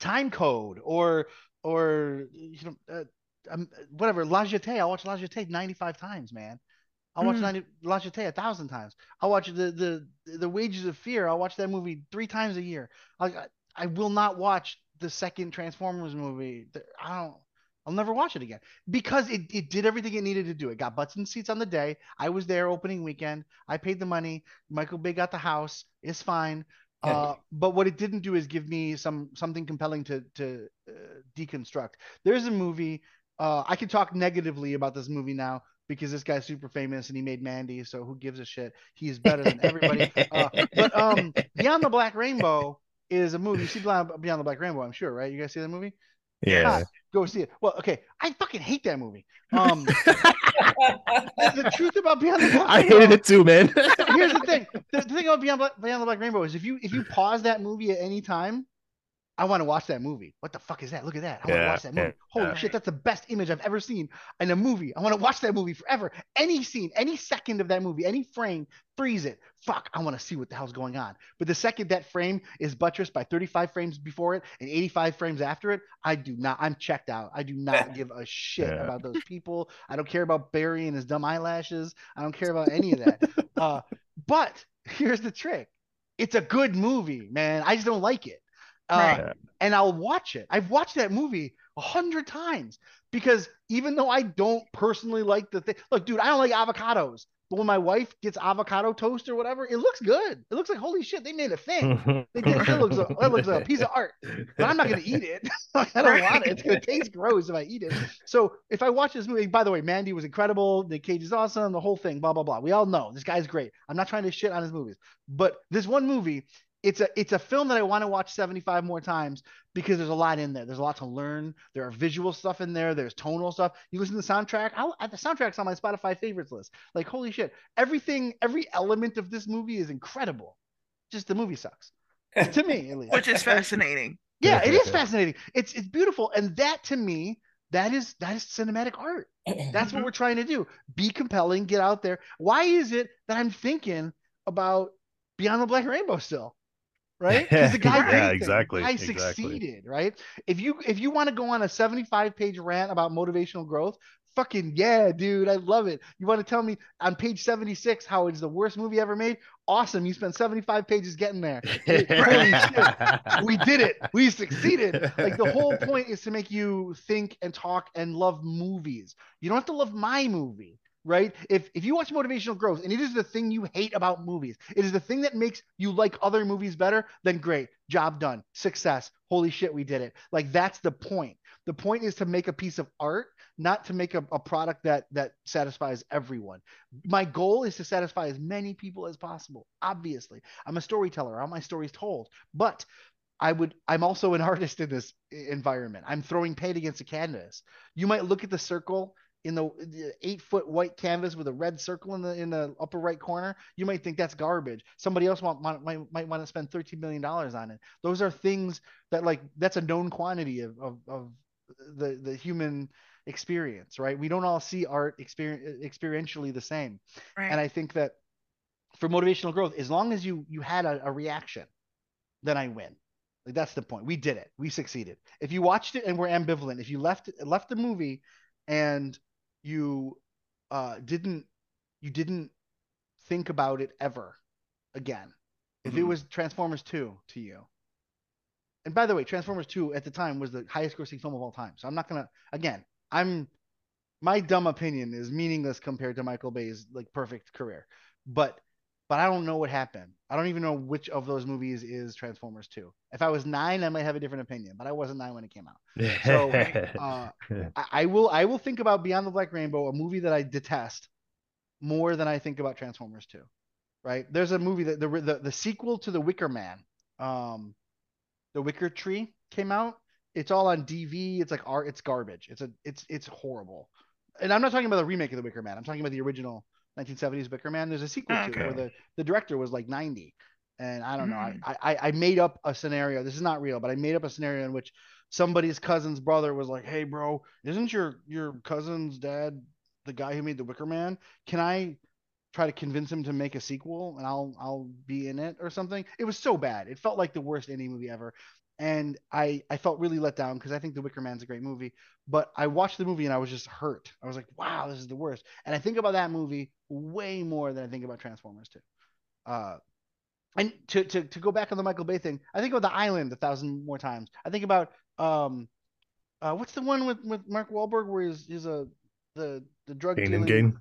Time Code or or you know uh, um, whatever La Jetée. I'll watch La Jetée 95 times, man. I'll watch Mm. 90 La Jetée a thousand times. I'll watch the the the Wages of Fear. I'll watch that movie three times a year. I I, I will not watch the second Transformers movie. I don't. I'll never watch it again because it, it did everything it needed to do. It got butts and seats on the day. I was there opening weekend. I paid the money. Michael Bay got the house. It's fine. Yeah. Uh, but what it didn't do is give me some something compelling to to uh, deconstruct. There's a movie. Uh, I can talk negatively about this movie now because this guy's super famous and he made Mandy. So who gives a shit? He's better than everybody. uh, but um, Beyond the Black Rainbow is a movie. You see Beyond the Black Rainbow, I'm sure, right? You guys see that movie? Yeah. Go see it. Well, okay. I fucking hate that movie. Um, the, truth about Beyond the Black I Rainbow. hated it too, man. Here's the thing. The, the thing about Beyond Beyond the Black Rainbow is if you if you pause that movie at any time, I want to watch that movie. What the fuck is that? Look at that. I want to Yeah, watch that movie. yeah, Holy yeah. shit, that's the best image I've ever seen in a movie. I want to watch that movie forever. Any scene, any second of that movie, any frame, freeze it. Fuck, I want to see what the hell's going on. But the second that frame is buttressed by 35 frames before it and 85 frames after it, I do not. I'm checked out. I do not give a shit about those people. I don't care about Barry and his dumb eyelashes. I don't care about any of that. uh, but here's the trick. It's a good movie, man. I just don't like it. Uh, Right. and I'll watch it. I've watched that movie a hundred times because even though I don't personally like the thing, look, dude, I don't like avocados. But when my wife gets avocado toast or whatever, it looks good. It looks like holy shit, they made a thing. They did, that looks that looks like a piece of art. But I'm not gonna eat it. I don't want it. It's gonna taste gross if I eat it. So if I watch this movie, by the way, Mandy was incredible. The Cage is awesome. The whole thing, blah blah blah. We all know this guy's great. I'm not trying to shit on his movies, but this one movie, it's a it's a film that I want to watch 75 more times because there's a lot in there. There's a lot to learn. There are visual stuff in there. There's tonal stuff. You listen to the soundtrack. I'll, the soundtrack's on my Spotify favorites list. Like holy shit, everything, every element of this movie is incredible. Just the movie sucks to me at least. which is fascinating. Yeah, it is fascinating. It's it's beautiful, and that to me, that is that is cinematic art. That's what we're trying to do. Be compelling, get out there. Why is it that I'm thinking about Beyond the Black Rainbow still? Right? Because the guy Yeah, exactly, I exactly. succeeded, right? If you if you want to go on a 75 page rant about motivational growth, fucking yeah, dude, I love it. You want to tell me on page 76 how it's the worst movie ever made? Awesome. You spent 75 pages getting there. We did it. We succeeded. Like the whole point is to make you think and talk and love movies. You don't have to love my movie, right? If if you watch motivational growth and it is the thing you hate about movies, it is the thing that makes you like other movies better, then great. Job done. Success. Holy shit, we did it. Like that's the point. The point is to make a piece of art, not to make a, a product that that satisfies everyone. My goal is to satisfy as many people as possible. Obviously, I'm a storyteller. Want my stories told, but I would. I'm also an artist in this environment. I'm throwing paint against a canvas. You might look at the circle in the, the eight foot white canvas with a red circle in the in the upper right corner. You might think that's garbage. Somebody else want, might might, might want to spend 13 million dollars on it. Those are things that like that's a known quantity of of, of the the human experience, right? We don't all see art experience experientially the same. Right. And I think that for motivational growth, as long as you you had a, a reaction, then I win. Like that's the point. We did it. We succeeded. If you watched it and were ambivalent, if you left left the movie and you uh didn't you didn't think about it ever again. If it Mhm. was Transformers 2 to you. And by the way, Transformers 2 at the time was the highest grossing film of all time. So I'm not gonna again, I'm my dumb opinion is meaningless compared to Michael Bay's like perfect career. But but I don't know what happened. I don't even know which of those movies is Transformers 2. If I was nine, I might have a different opinion, but I wasn't nine when it came out. So uh, I, I will I will think about Beyond the Black Rainbow, a movie that I detest, more than I think about Transformers 2. Right? There's a movie that the the, the sequel to The Wicker Man, um, The Wicker Tree came out. It's all on DV. It's like art. It's garbage. It's a it's it's horrible. And I'm not talking about the remake of The Wicker Man. I'm talking about the original 1970s Wicker Man. There's a sequel to it where the the director was like 90. And I don't know. Mm. I, I I made up a scenario. This is not real, but I made up a scenario in which somebody's cousin's brother was like, "Hey, bro, isn't your your cousin's dad the guy who made the Wicker Man? Can I try to convince him to make a sequel and I'll I'll be in it or something?" It was so bad. It felt like the worst indie movie ever, and I I felt really let down because I think the Wicker Man's a great movie. But I watched the movie and I was just hurt. I was like, "Wow, this is the worst." And I think about that movie way more than I think about Transformers too. Uh, and to, to to go back on the Michael Bay thing, I think about the Island a thousand more times. I think about um, uh, what's the one with, with Mark Wahlberg where he's, he's a the the drug Pain dealing and gain.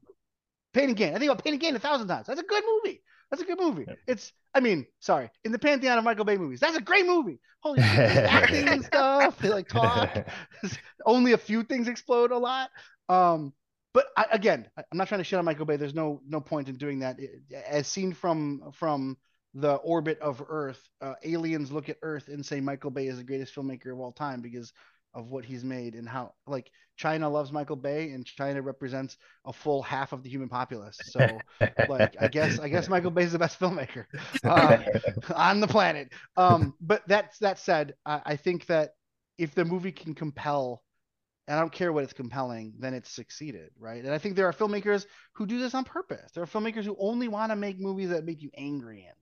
Pain and Gain. I think about Pain and Gain a thousand times. That's a good movie. That's a good movie. Yep. It's I mean, sorry, in the pantheon of Michael Bay movies, that's a great movie. Holy shit, acting and stuff. They like talk. Only a few things explode a lot. Um, but I, again, I'm not trying to shit on Michael Bay. There's no no point in doing that. It- As seen from from the orbit of Earth, uh, aliens look at Earth and say Michael Bay is the greatest filmmaker of all time because of what he's made and how like China loves Michael Bay and China represents a full half of the human populace. So like I guess I guess Michael Bay is the best filmmaker uh, on the planet. Um, but that's that said, I, I think that if the movie can compel, and I don't care what it's compelling, then it's succeeded, right? And I think there are filmmakers who do this on purpose. There are filmmakers who only want to make movies that make you angry and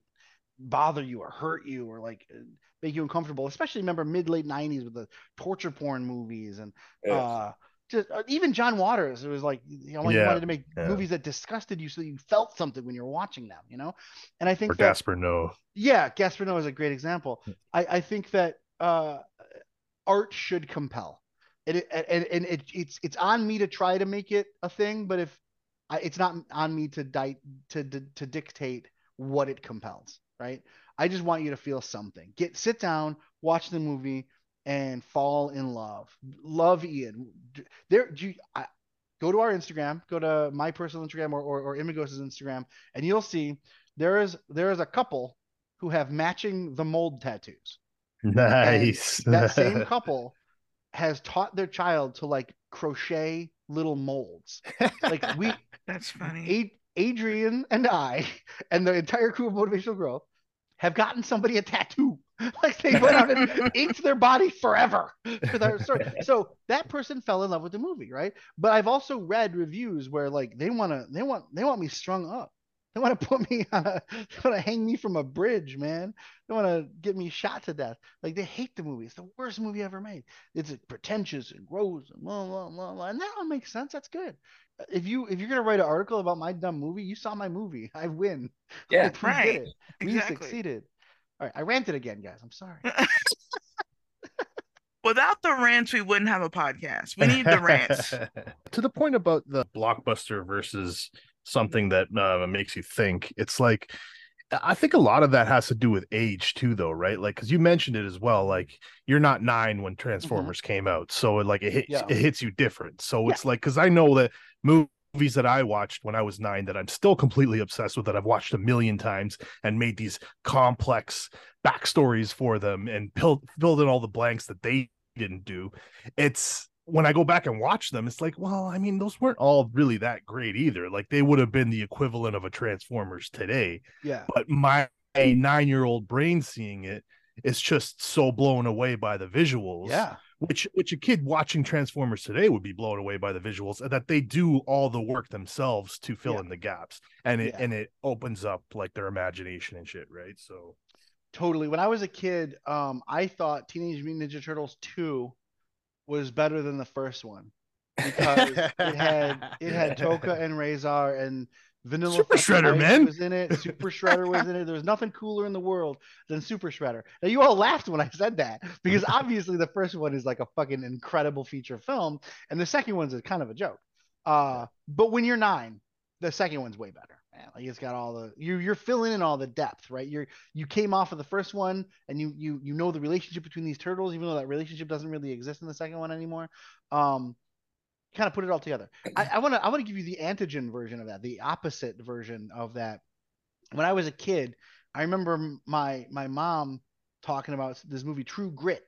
bother you or hurt you or like uh, make you uncomfortable. Especially remember mid late '90s with the torture porn movies and Yeah. uh, just uh, even John Waters. It was like you know he Yeah, wanted to make yeah. movies that disgusted you so you felt something when you were watching them. You know, and I think Or that Gaspar Noé. yeah, Gaspar Noé is a great example. I, I think that uh, art should compel. It, and and it, it's it's on me to try to make it a thing, but if I, it's not on me to di- to, to to dictate what it compels, right? I just want you to feel something. Get sit down, watch the movie, and fall in love. Love Ian. There, you, I, go to our Instagram, go to my personal Instagram or or, or Imagos's Instagram, and you'll see there is there is a couple who have matching the mold tattoos. Nice. And that same couple has taught their child to like crochet little molds. Like we That's funny. Adrian and I and the entire crew of Motivational Growth have gotten somebody a tattoo. Like they went out and inked their body forever for that story. So that person fell in love with the movie, right? But I've also read reviews where like they want to, they want, they want me strung up. They want to put me on a, they want to hang me from a bridge, man. They want to get me shot to death. Like they hate the movie. It's the worst movie ever made. It's pretentious and gross and blah blah blah blah. And that all makes sense. That's good. If you if you're gonna write an article about my dumb movie, you saw my movie. I win. Yeah. Like, we Right. did it. We Exactly. succeeded. All right, I ranted again, guys. I'm sorry. Without the rants, we wouldn't have a podcast. We need the rants. to the point about the blockbuster versus something that uh, makes you think, it's like I think a lot of that has to do with age too, though, right? Like, because you mentioned it as well. Like, you're not nine when Transformers came out, so it, like it hits Yeah. it hits you different. So it's like because I know that movies that I watched when I was nine that I'm still completely obsessed with that I've watched a million times and made these complex backstories for them and filled filled in all the blanks that they didn't do. It's when I go back and watch them, it's like, well, I mean, those weren't all really that great either. Like they would have been the equivalent of a Transformers today Yeah. but my nine year old brain seeing it is just so blown away by the visuals Yeah. which which a kid watching transformers today would be blown away by the visuals and that they do all the work themselves to fill Yeah. in the gaps and it Yeah. and it opens up like their imagination and shit right so Totally. When I was a kid, um, I thought Teenage Mutant Ninja Turtles 2 was better than the first one because it had it had Tokka and Rahzar and Vanilla Super Shredder, Ice man. was in it. Super Shredder was in it. There was nothing cooler in the world than Super Shredder. Now you all laughed when I said that because obviously the first one is like a fucking incredible feature film, and the second one's a kind of a joke. Uh, but when you're nine, the second one's way better. Man. Like it's got all the you you're filling in all the depth, right? You're you came off of the first one and you you you know the relationship between these turtles, even though that relationship doesn't really exist in the second one anymore. Um, kind of put it all together. I, I want to I want to give you the antigen version of that, the opposite version of that. When I was a kid, I remember my my mom talking about this movie True Grit,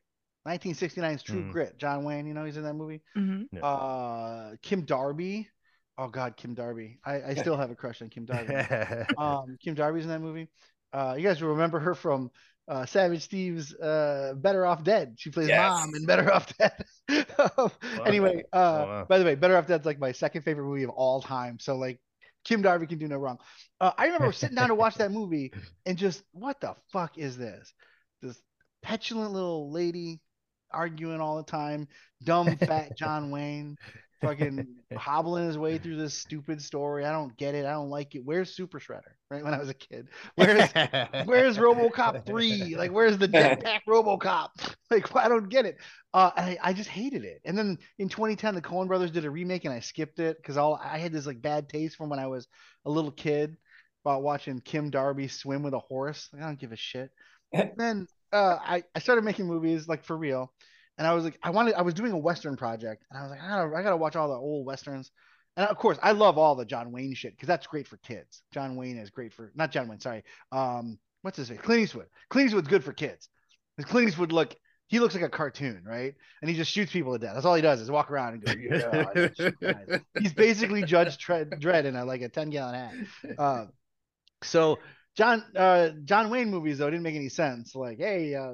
1969's True Mm. Grit. John Wayne, you know, he's in that movie. Mhm. Yeah. Uh, Kim Darby. Oh God, Kim Darby. I, I still have a crush on Kim Darby. um, Kim Darby's in that movie. Uh, you guys remember her from uh, Savage Steve's uh, Better Off Dead. She plays Yes. mom in Better Off Dead. anyway, uh, Oh, wow. by the way, Better Off Dead's like my second favorite movie of all time. So like, Kim Darby can do no wrong. Uh, I remember sitting down to watch that movie and just, what the fuck is this? This petulant little lady arguing all the time, dumb fat John Wayne, fucking hobbling his way through this stupid story. I don't get it. I don't like it. Where's Super Shredder? Right when I was a kid, where's where's RoboCop three? Like where's the jetpack RoboCop? Like I don't get it. Uh, I, I just hated it. And then in 2010, the Coen Brothers did a remake, and I skipped it because all I had this like bad taste from when I was a little kid about watching Kim Darby swim with a horse. Like, I don't give a shit. And then uh, I I started making movies like for real, and I was like I wanted I was doing a western project, and I was like I gotta I gotta watch all the old westerns. And of course, I love all the John Wayne shit because that's great for kids. John Wayne is great for not John Wayne, sorry. Um, what's his name? Clint Eastwood. Clint Eastwood's good for kids. Because Clint Eastwood look he looks like a cartoon, right? And he just shoots people to death. That's all he does is walk around and go, yeah. I shoot guys." He's basically Judge Dredd, in a like a ten gallon hat. Uh, so John uh, John Wayne movies though didn't make any sense. Like, hey, uh,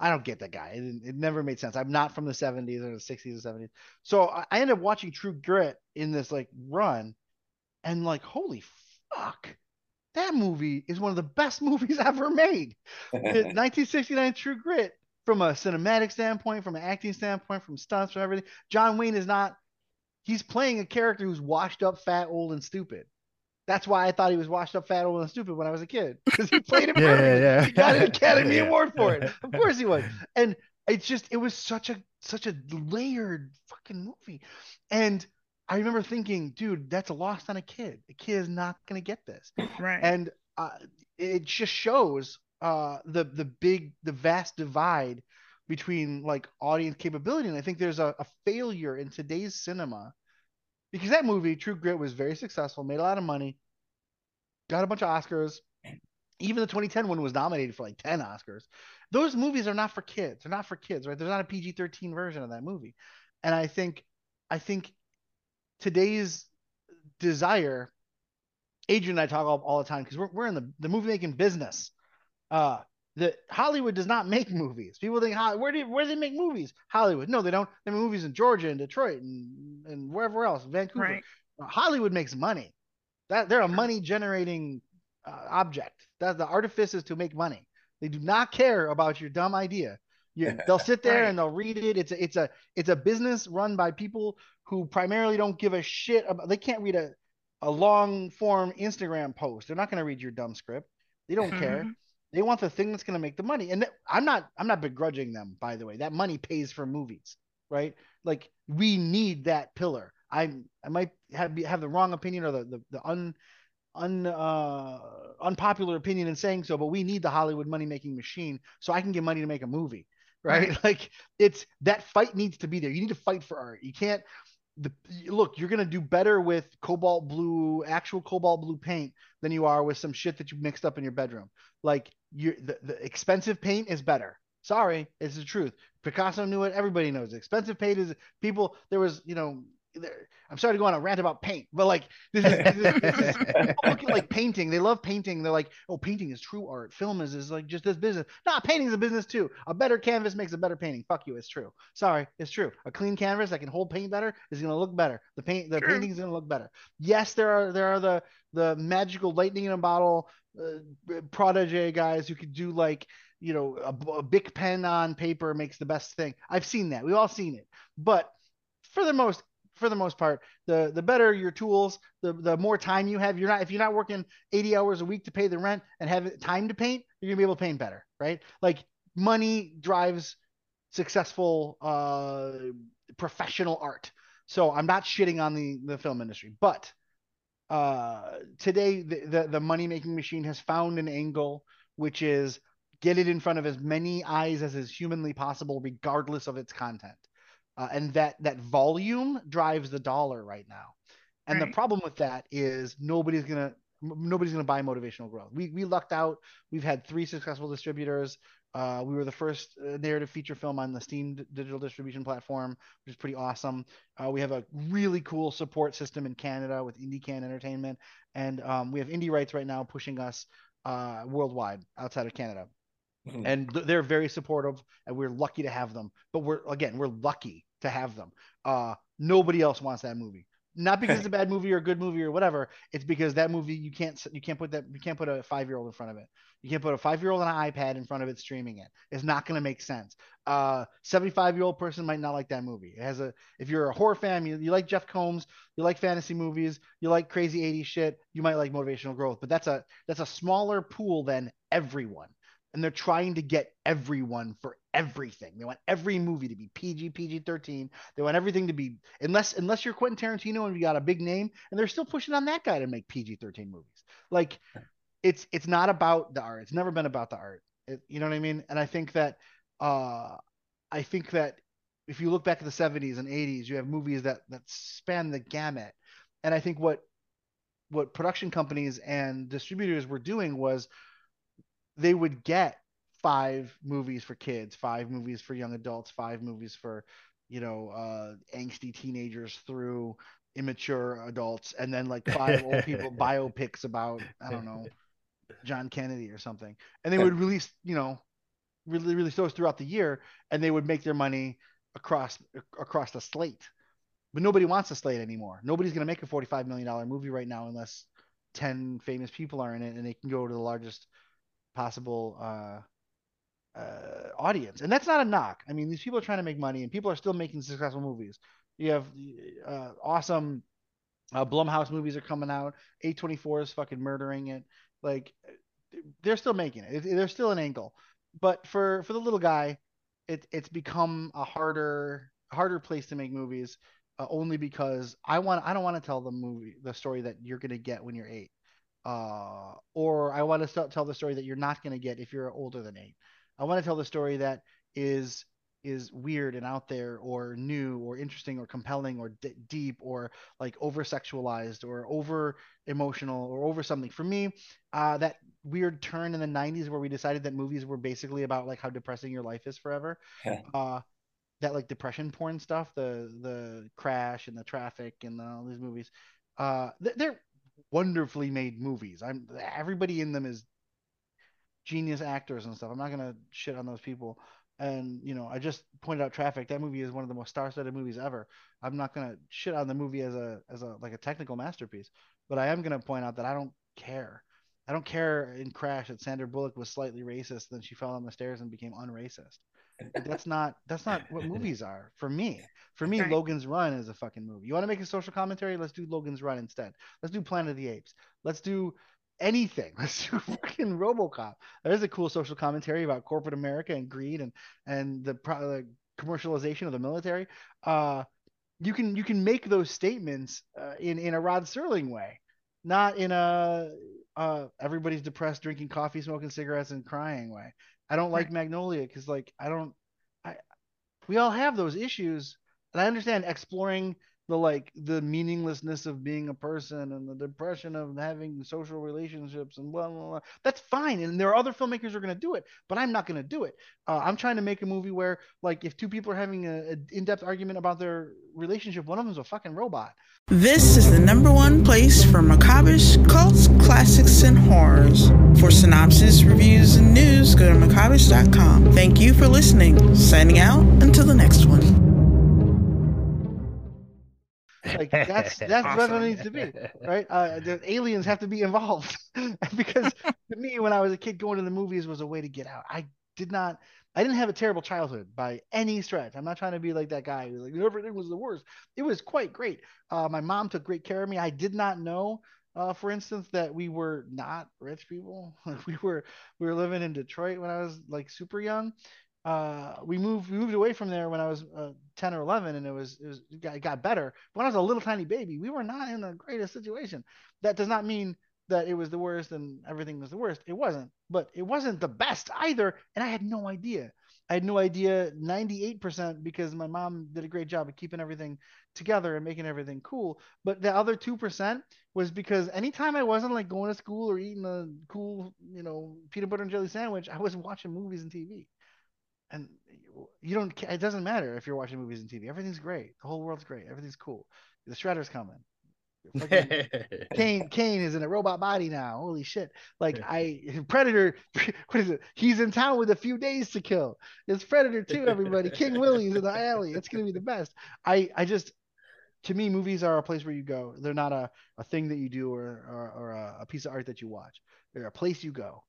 I don't get that guy. It, it never made sense. I'm not from the 70s or the 60s or 70s. So I, I ended up watching True Grit in this like run, and like, holy fuck, that movie is one of the best movies ever made. 1969 True Grit, from a cinematic standpoint, from an acting standpoint, from stunts, from everything. John Wayne is not. He's playing a character who's washed up, fat, old, and stupid. That's why I thought he was washed up, fat, old, and stupid when I was a kid because he played it Yeah, perfectly. yeah, yeah. He got an Academy Yeah. Award for it. Of course he would. And it's just it was such a such a layered fucking movie. And I remember thinking, dude, that's lost on a kid. A kid is not gonna get this. Right. And uh, it just shows uh the the big the vast divide between like audience capability. And I think there's a, a failure in today's cinema because that movie, True Grit, was very successful, made a lot of money, got a bunch of Oscars. Even the 2010 one was nominated for like 10 Oscars. Those movies are not for kids. They're not for kids, right? There's not a PG-13 version of that movie. And I think I think today's desire, Adrian and I talk all, all the time because we're, we're in the, the movie making business. Uh that Hollywood does not make movies. People think, where do where do they make movies? Hollywood. No, they don't. They make movies in Georgia and Detroit and, and wherever else, Vancouver. right. Uh, Hollywood makes money. That they're a money generating uh, object. That the artifice is to make money. They do not care about your dumb idea. You, they'll sit there Right. and they'll read it. It's a it's a it's a business run by people who primarily don't give a shit about. They can't read a a long form Instagram post. They're not going to read your dumb script. They don't care. They want the thing that's going to make the money. And th- I'm not I'm not begrudging them by the way. That money pays for movies, right? Like we need that pillar. I I might have have the wrong opinion or the the, the un un uh, unpopular opinion in saying so, but we need the Hollywood money making machine so I can get money to make a movie, right? Like it's that fight needs to be there. You need to fight for art. You can't the look, you're gonna do better with cobalt blue, actual cobalt blue paint than you are with some shit that you mixed up in your bedroom. Like you the, the expensive paint is better. Sorry, it's the truth. Picasso knew it. Everybody knows it. Expensive paint is people. There was, you know, there, I'm sorry to go on a rant about paint, but like this is, this is, this is like painting. They love painting. They're like, oh, painting is true art. Film is is like just this business. Nah, painting is a business too. A better canvas makes a better painting. Fuck you. It's true. Sorry, it's true. A clean canvas that can hold paint better is gonna look better. The paint, the painting is gonna look better. Yes, there are there are the the magical lightning in a bottle uh, protege guys who could do like you know a, a big pen on paper makes the best thing. I've seen that. We've all seen it. But for the most for the most part, the the better your tools, the the more time you have. You're not if you're not working 80 hours a week to pay the rent and have time to paint, you're gonna be able to paint better, right? Like money drives successful uh professional art. So I'm not shitting on the the film industry, but uh today the the, the money making machine has found an angle which is get it in front of as many eyes as is humanly possible regardless of its content. Uh, and that that volume drives the dollar right now. And the problem with that is nobody's gonna nobody's gonna buy motivational growth. We we lucked out. We've had three successful distributors uh, we were the first uh, narrative feature film on the steam d- digital distribution platform which is pretty awesome. Uh, we have a really cool support system in canada with indiecan entertainment and um, we have indie rights right now pushing us uh, worldwide outside of canada. Mhm. and th- they're very supportive and we're lucky to have them. But we're again we're lucky to have them. Uh nobody else wants that movie not because it's a bad movie or a good movie or whatever it's because that movie you can't you can't put that you can't put a five year old in front of it. You can't put a five year old on an ipad in front of it streaming it. It's not going to make sense. Uh 75 year old person might not like that movie. It has a if you're a horror fan you, you like jeff combs you like fantasy movies you like crazy 80s shit you might like motivational growth but that's a that's a smaller pool than everyone. And they're trying to get everyone for everything. They want every movie to be PG, PG 13. They want everything to be unless unless you're Quentin Tarantino and you got a big name, and they're still pushing on that guy to make PG 13 movies. Like it's it's not about the art. It's never been about the art. It, you know what I mean? And I think that uh I think that if you look back at the 70s and 80s, you have movies that that span the gamut. And I think what what production companies and distributors were doing was they would get five movies for kids, five movies for young adults, five movies for, you know, uh, angsty teenagers through immature adults, and then like five old people biopics about, I don't know, John Kennedy or something. And they would release, you know, really release those throughout the year, and they would make their money across across the slate. But nobody wants a slate anymore. Nobody's going to make a $45 million movie right now unless 10 famous people are in it and they can go to the largest possible uh, uh, audience. And that's not a knock. I mean, these people are trying to make money and people are still making successful movies. You have uh, awesome Uh, Blumhouse movies are coming out. A24 is fucking murdering it. Like they're still making it. They're still an angle. But for for the little guy, it it's become a harder harder place to make movies. Uh, only because I want I don't want to tell the movie the story that you're gonna get when you're eight, uh, or I want to tell the story that you're not gonna get if you're older than eight. I want to tell the story that is is weird and out there or new or interesting or compelling or d- deep or like over sexualized or over emotional or over something for me uh, that weird turn in the 90s where we decided that movies were basically about like how depressing your life is forever yeah. uh, that like depression porn stuff the the crash and the traffic and the, all these movies uh, they're wonderfully made movies i'm everybody in them is genius actors and stuff i'm not gonna shit on those people and you know, I just pointed out Traffic. That movie is one of the most star-studded movies ever. I'm not gonna shit on the movie as a as a like a technical masterpiece, but I am gonna point out that I don't care. I don't care in Crash that Sandra Bullock was slightly racist, then she fell on the stairs and became unracist. that's not that's not what movies are for me. For me, right. Logan's Run is a fucking movie. You want to make a social commentary? Let's do Logan's Run instead. Let's do Planet of the Apes. Let's do anything. Let's do fucking RoboCop. There's a cool social commentary about corporate America and greed and and the, the commercialization of the military. Uh, you can you can make those statements uh, in in a Rod Serling way, not in a uh, everybody's depressed, drinking coffee, smoking cigarettes, and crying way. I don't like Magnolia because like I don't. I we all have those issues, and I understand exploring the like the meaninglessness of being a person and the depression of having social relationships and blah blah blah. That's fine, and there are other filmmakers who are going to do it, but I'm not going to do it. Uh, I'm trying to make a movie where, like, if two people are having an in-depth argument about their relationship, one of them's a fucking robot. This is the number one place for macabish cults, classics, and horrors. For synopsis, reviews, and news, go to macabish.com. Thank you for listening. Signing out until the next one. Like that's that's awesome. what it needs to be, right? Uh, the aliens have to be involved because to me, when I was a kid, going to the movies was a way to get out. I did not, I didn't have a terrible childhood by any stretch. I'm not trying to be like that guy who's like everything was the worst. It was quite great. Uh, my mom took great care of me. I did not know. Uh, for instance, that we were not rich people. we were we were living in Detroit when I was like super young, uh, we moved we moved away from there when I was uh, 10 or 11 and it was it, was, it got, it got better. When I was a little tiny baby, we were not in the greatest situation. That does not mean that it was the worst and everything was the worst. It wasn't, but it wasn't the best either. And I had no idea. I had no idea 98% because my mom did a great job of keeping everything together and making everything cool. But the other 2% was because anytime I wasn't like going to school or eating a cool, you know, peanut butter and jelly sandwich, I was watching movies and TV and you don't it doesn't matter if you're watching movies and tv everything's great the whole world's great everything's cool the shredder's coming Kane Kane is in a robot body now. Holy shit! Like I Predator, what is it? He's in town with a few days to kill. It's Predator too, everybody. King Willie's in the alley. It's gonna be the best. I I just to me, movies are a place where you go. They're not a, a thing that you do or or, or a, a piece of art that you watch. They're a place you go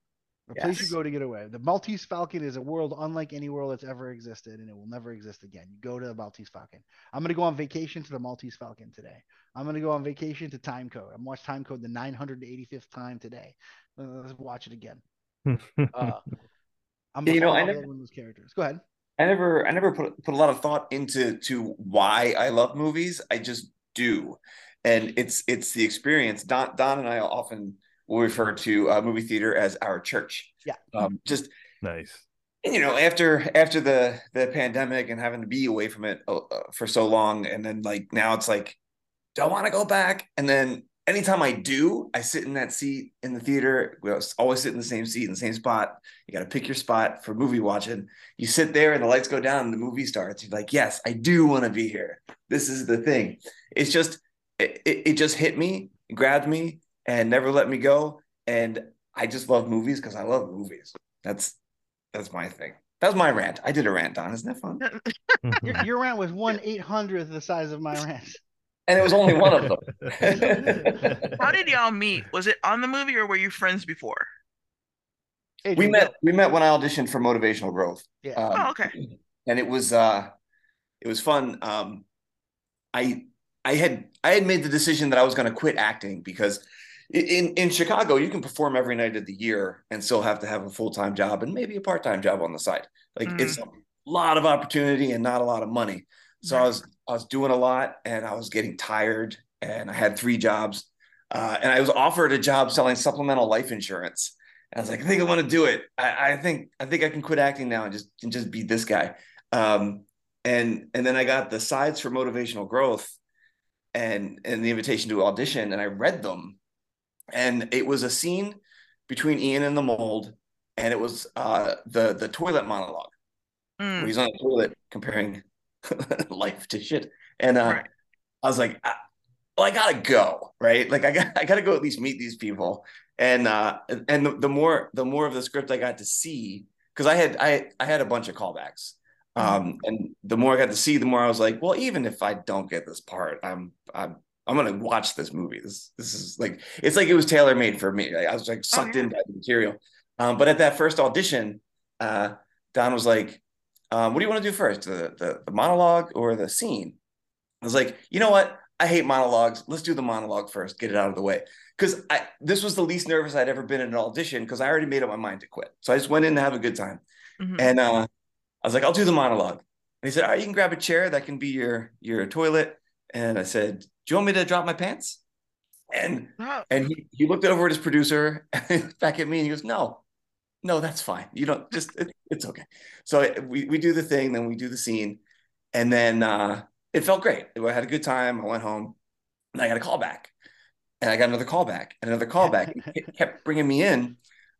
a yes. place you go to get away. The Maltese Falcon is a world unlike any world that's ever existed, and it will never exist again. You go to the Maltese Falcon. I'm going to go on vacation to the Maltese Falcon today. I'm going to go on vacation to Time Code. I'm watch Time Code the 985th time today. Uh, let's watch it again. uh, I'm you know, I never, one of those characters. Go ahead. I never, I never put put a lot of thought into to why I love movies. I just do, and it's it's the experience. Don Don and I often we'll refer to a movie theater as our church. Yeah. Um, just nice. And, you know, after after the the pandemic and having to be away from it uh, uh for so long, and then like now it's like, do I want to go back? And then anytime I do, I sit in that seat in the theater. We always sit in the same seat in the same spot. You got to pick your spot for movie watching. You sit there and the lights go down and the movie starts. You're like, yes, I do want to be here. This is the thing. It's just it, it, it just hit me, grabbed me, and never let me go. And I just love movies because I love movies. That's that's my thing. That was my rant. I did a rant, Don. Isn't that fun? your, your rant was one eight hundredth the size of my rant. And it was only one of them. How did y'all meet? Was it on the movie or were you friends before? Hey, we met. Go. We met when I auditioned for Motivational Growth. Yeah. Um, oh, okay. And it was uh, it was fun. Um, I I had I had made the decision that I was going to quit acting because in in Chicago you can perform every night of the year and still have to have a full time job and maybe a part time job on the side. Like mm. it's a lot of opportunity and not a lot of money. So I was I was doing a lot and I was getting tired and I had three jobs uh, and I was offered a job selling supplemental life insurance. And I was like, I think I want to do it. I, I, think I think I can quit acting now and just and just be this guy. Um, and and then I got the sides for motivational growth and and the invitation to audition, and I read them, and it was a scene between Ian and the mold, and it was uh, the the toilet monologue mm. where he's on the toilet comparing life to shit, and uh, right. I was like, well, I gotta go, right? Like I got I gotta go at least meet these people. And uh and the, the more the more of the script I got to see, because I had I I had a bunch of callbacks. Mm-hmm. Um and the more I got to see, the more I was like, well, even if I don't get this part, I'm I'm I'm gonna watch this movie. This this is like it's like it was tailor made for me. Like, I was like sucked oh, yeah. in by the material. Um, but at that first audition, uh, Don was like, um, "What do you want to do first, the, the the monologue or the scene?" I was like, "You know what? I hate monologues. Let's do the monologue first, get it out of the way. Because I this was the least nervous I'd ever been in an audition because I already made up my mind to quit. So I just went in to have a good time. Mm-hmm. And uh, I was like, I'll do the monologue. And he said, All right, you can grab a chair that can be your your toilet. And I said, you want me to drop my pants? And oh. and he, he looked over at his producer back at me and he goes, No, no, that's fine. You don't just it, it's okay. So we, we do the thing, then we do the scene. And then uh it felt great. I had a good time. I went home and I got a call back and I got another call back and another call back. he kept bringing me in.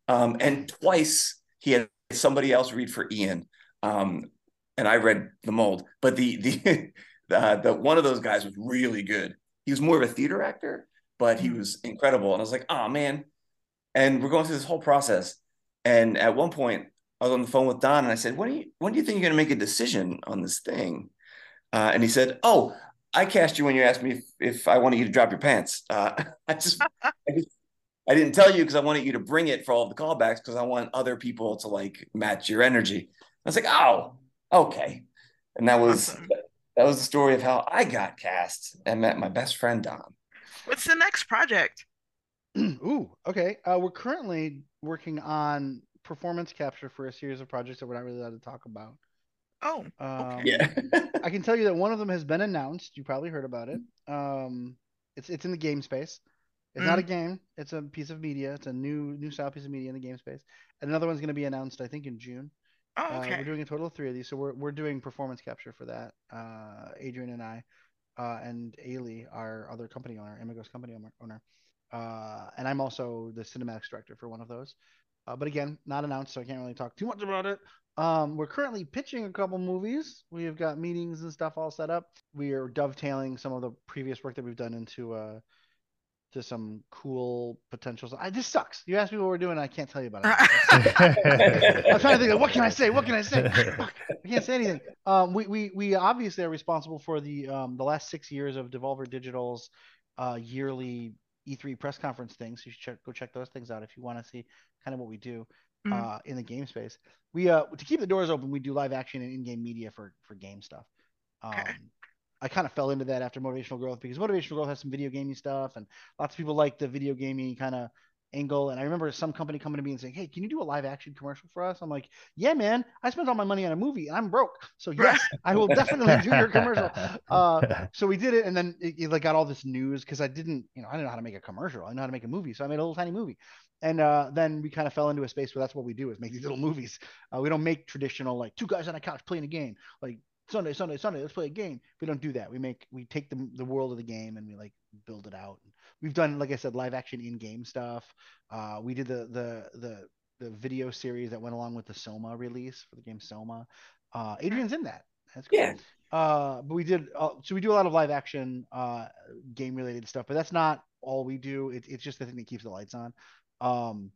Um, and twice he had somebody else read for Ian. Um, and I read the mold, but the, the, the, the, one of those guys was really good. He was more of a theater actor, but he hmm. was incredible. And I was like, oh man. And we're going through this whole process. And at one point I was on the phone with Don and I said, when do you, when do you think you're going to make a decision on this thing? Uh, and he said, "Oh, I cast you when you asked me if, if I wanted you to drop your pants. Uh, I just, I just, I didn't tell you because I wanted you to bring it for all the callbacks because I want other people to like match your energy." I was like, "Oh, okay," and that was awesome. That was the story of how I got cast and met my best friend Don. What's the next project? Ooh, okay. Uh, we're currently working on performance capture for a series of projects that we're not really allowed to talk about. Oh, um, yeah. I can tell you that one of them has been announced. You probably heard about it. Um, it's it's in the game space. It's mm. not a game. It's a piece of media. It's a new new style piece of media in the game space. And another one's going to be announced, I think, in June. Oh, okay. Uh, we're doing a total of three of these, so we're we're doing performance capture for that. Uh, Adrian and I, uh, and Ailey, our other company owner, Imagos company owner, uh, and I'm also the cinematics director for one of those. Uh, but again, not announced, so I can't really talk too much about it. Um, we're currently pitching a couple movies. We've got meetings and stuff all set up. We are dovetailing some of the previous work that we've done into uh, to some cool potentials. I this sucks. You asked me what we're doing, I can't tell you about it. I'm trying to think of what can I say? What can I say? I can't say anything. Um, we, we we obviously are responsible for the um, the last six years of Devolver Digital's uh, yearly E3 press conference things. You should check, go check those things out if you want to see kind of what we do mm-hmm. uh, in the game space. We uh to keep the doors open, we do live action and in-game media for for game stuff. Um, okay. I kind of fell into that after motivational growth because motivational growth has some video gaming stuff, and lots of people like the video gaming kind of angle. And I remember some company coming to me and saying, "Hey, can you do a live action commercial for us?" I'm like, "Yeah, man. I spent all my money on a movie and I'm broke, so yes, I will definitely do your commercial." Uh, so we did it, and then it, it, like got all this news because I didn't, you know, I didn't know how to make a commercial. I know how to make a movie, so I made a little tiny movie. And uh, then we kind of fell into a space where that's what we do is make these little movies. Uh, we don't make traditional like two guys on a couch playing a game like Sunday, Sunday, Sunday. Let's play a game. We don't do that. We make we take the the world of the game and we like build it out. We've done like I said, live action in game stuff. Uh, we did the the the the video series that went along with the Soma release for the game Soma. Uh, Adrian's in that. That's cool. Yeah. Uh, but we did uh, so we do a lot of live action uh, game related stuff, but that's not all we do. It, it's just the thing that keeps the lights on. Um,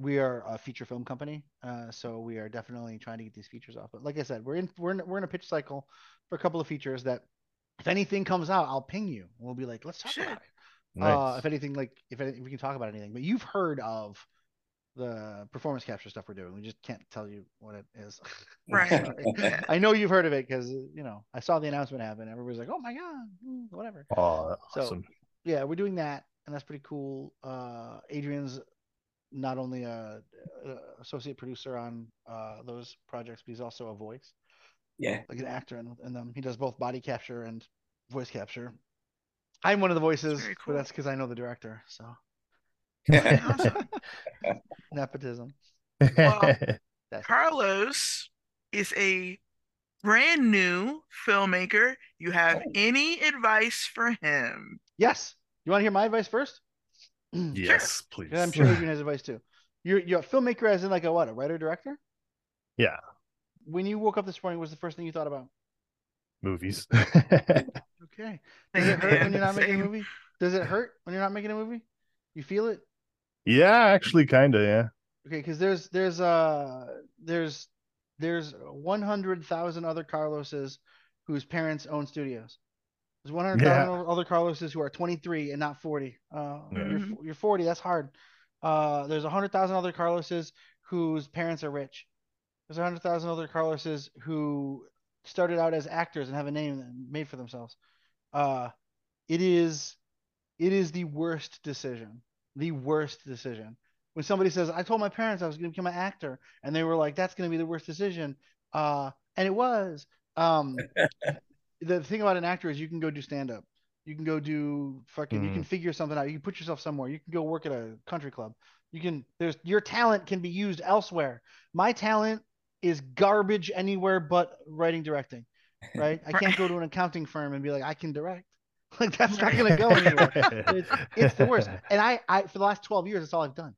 we are a feature film company, uh, so we are definitely trying to get these features off. But like I said, we're in we're in, we're in a pitch cycle for a couple of features that if anything comes out, I'll ping you. We'll be like, let's talk Shit. about it. Uh, nice. Uh, if anything, like if, if we can talk about anything, but you've heard of the performance capture stuff we're doing. We just can't tell you what it is. Right. I know you've heard of it because you know I saw the announcement happen. Everybody's like, "Oh my god!" Whatever. Oh, So- awesome. Yeah, we're doing that, and that's pretty cool. Uh, Adrian's not only a, a associate producer on uh, those projects, but he's also a voice, Yeah. like an actor in, in them. He does both body capture and voice capture. I'm one of the voices, very but that's because I know the director. So nepotism. Well, That's Carlos is a brand new filmmaker. You have Oh. any advice for him? yes. You want to hear my advice first? yes, please. I'm sure Adrian has advice too. You're you're a filmmaker, as in like a what, a writer director? Yeah. When you woke up this morning, what was the first thing you thought about? Movies. Okay. Does it hurt when you're not making a movie? Does it hurt when you're not making a movie? You feel it? yeah, actually, kind of. Yeah. Okay, because there's there's uh there's there's 100,000 other Carloses whose parents own studios. There's 100,000 other Carloses who are 23 and not 40. Uh, Yeah. you're you're 40. That's hard. Uh, there's 100,000 other Carloses whose parents are rich. There's 100,000 other Carloses who started out as actors and have a name made for themselves. Uh, it is it is the worst decision. The worst decision. When somebody says, "I told my parents I was going to become an actor," and they were like, "That's going to be the worst decision," uh, and it was. Um, the thing about an actor is you can go do stand up. You can go do fucking. You can mm-hmm. figure something out. You can put yourself somewhere. You can go work at a country club. You can. There's your talent can be used elsewhere. My talent is garbage anywhere but writing directing. Right? I can't go to an accounting firm and be like, I can direct. Like that's not gonna go anywhere. It's, it's the worst. And I, I for the last 12 years, that's all I've done.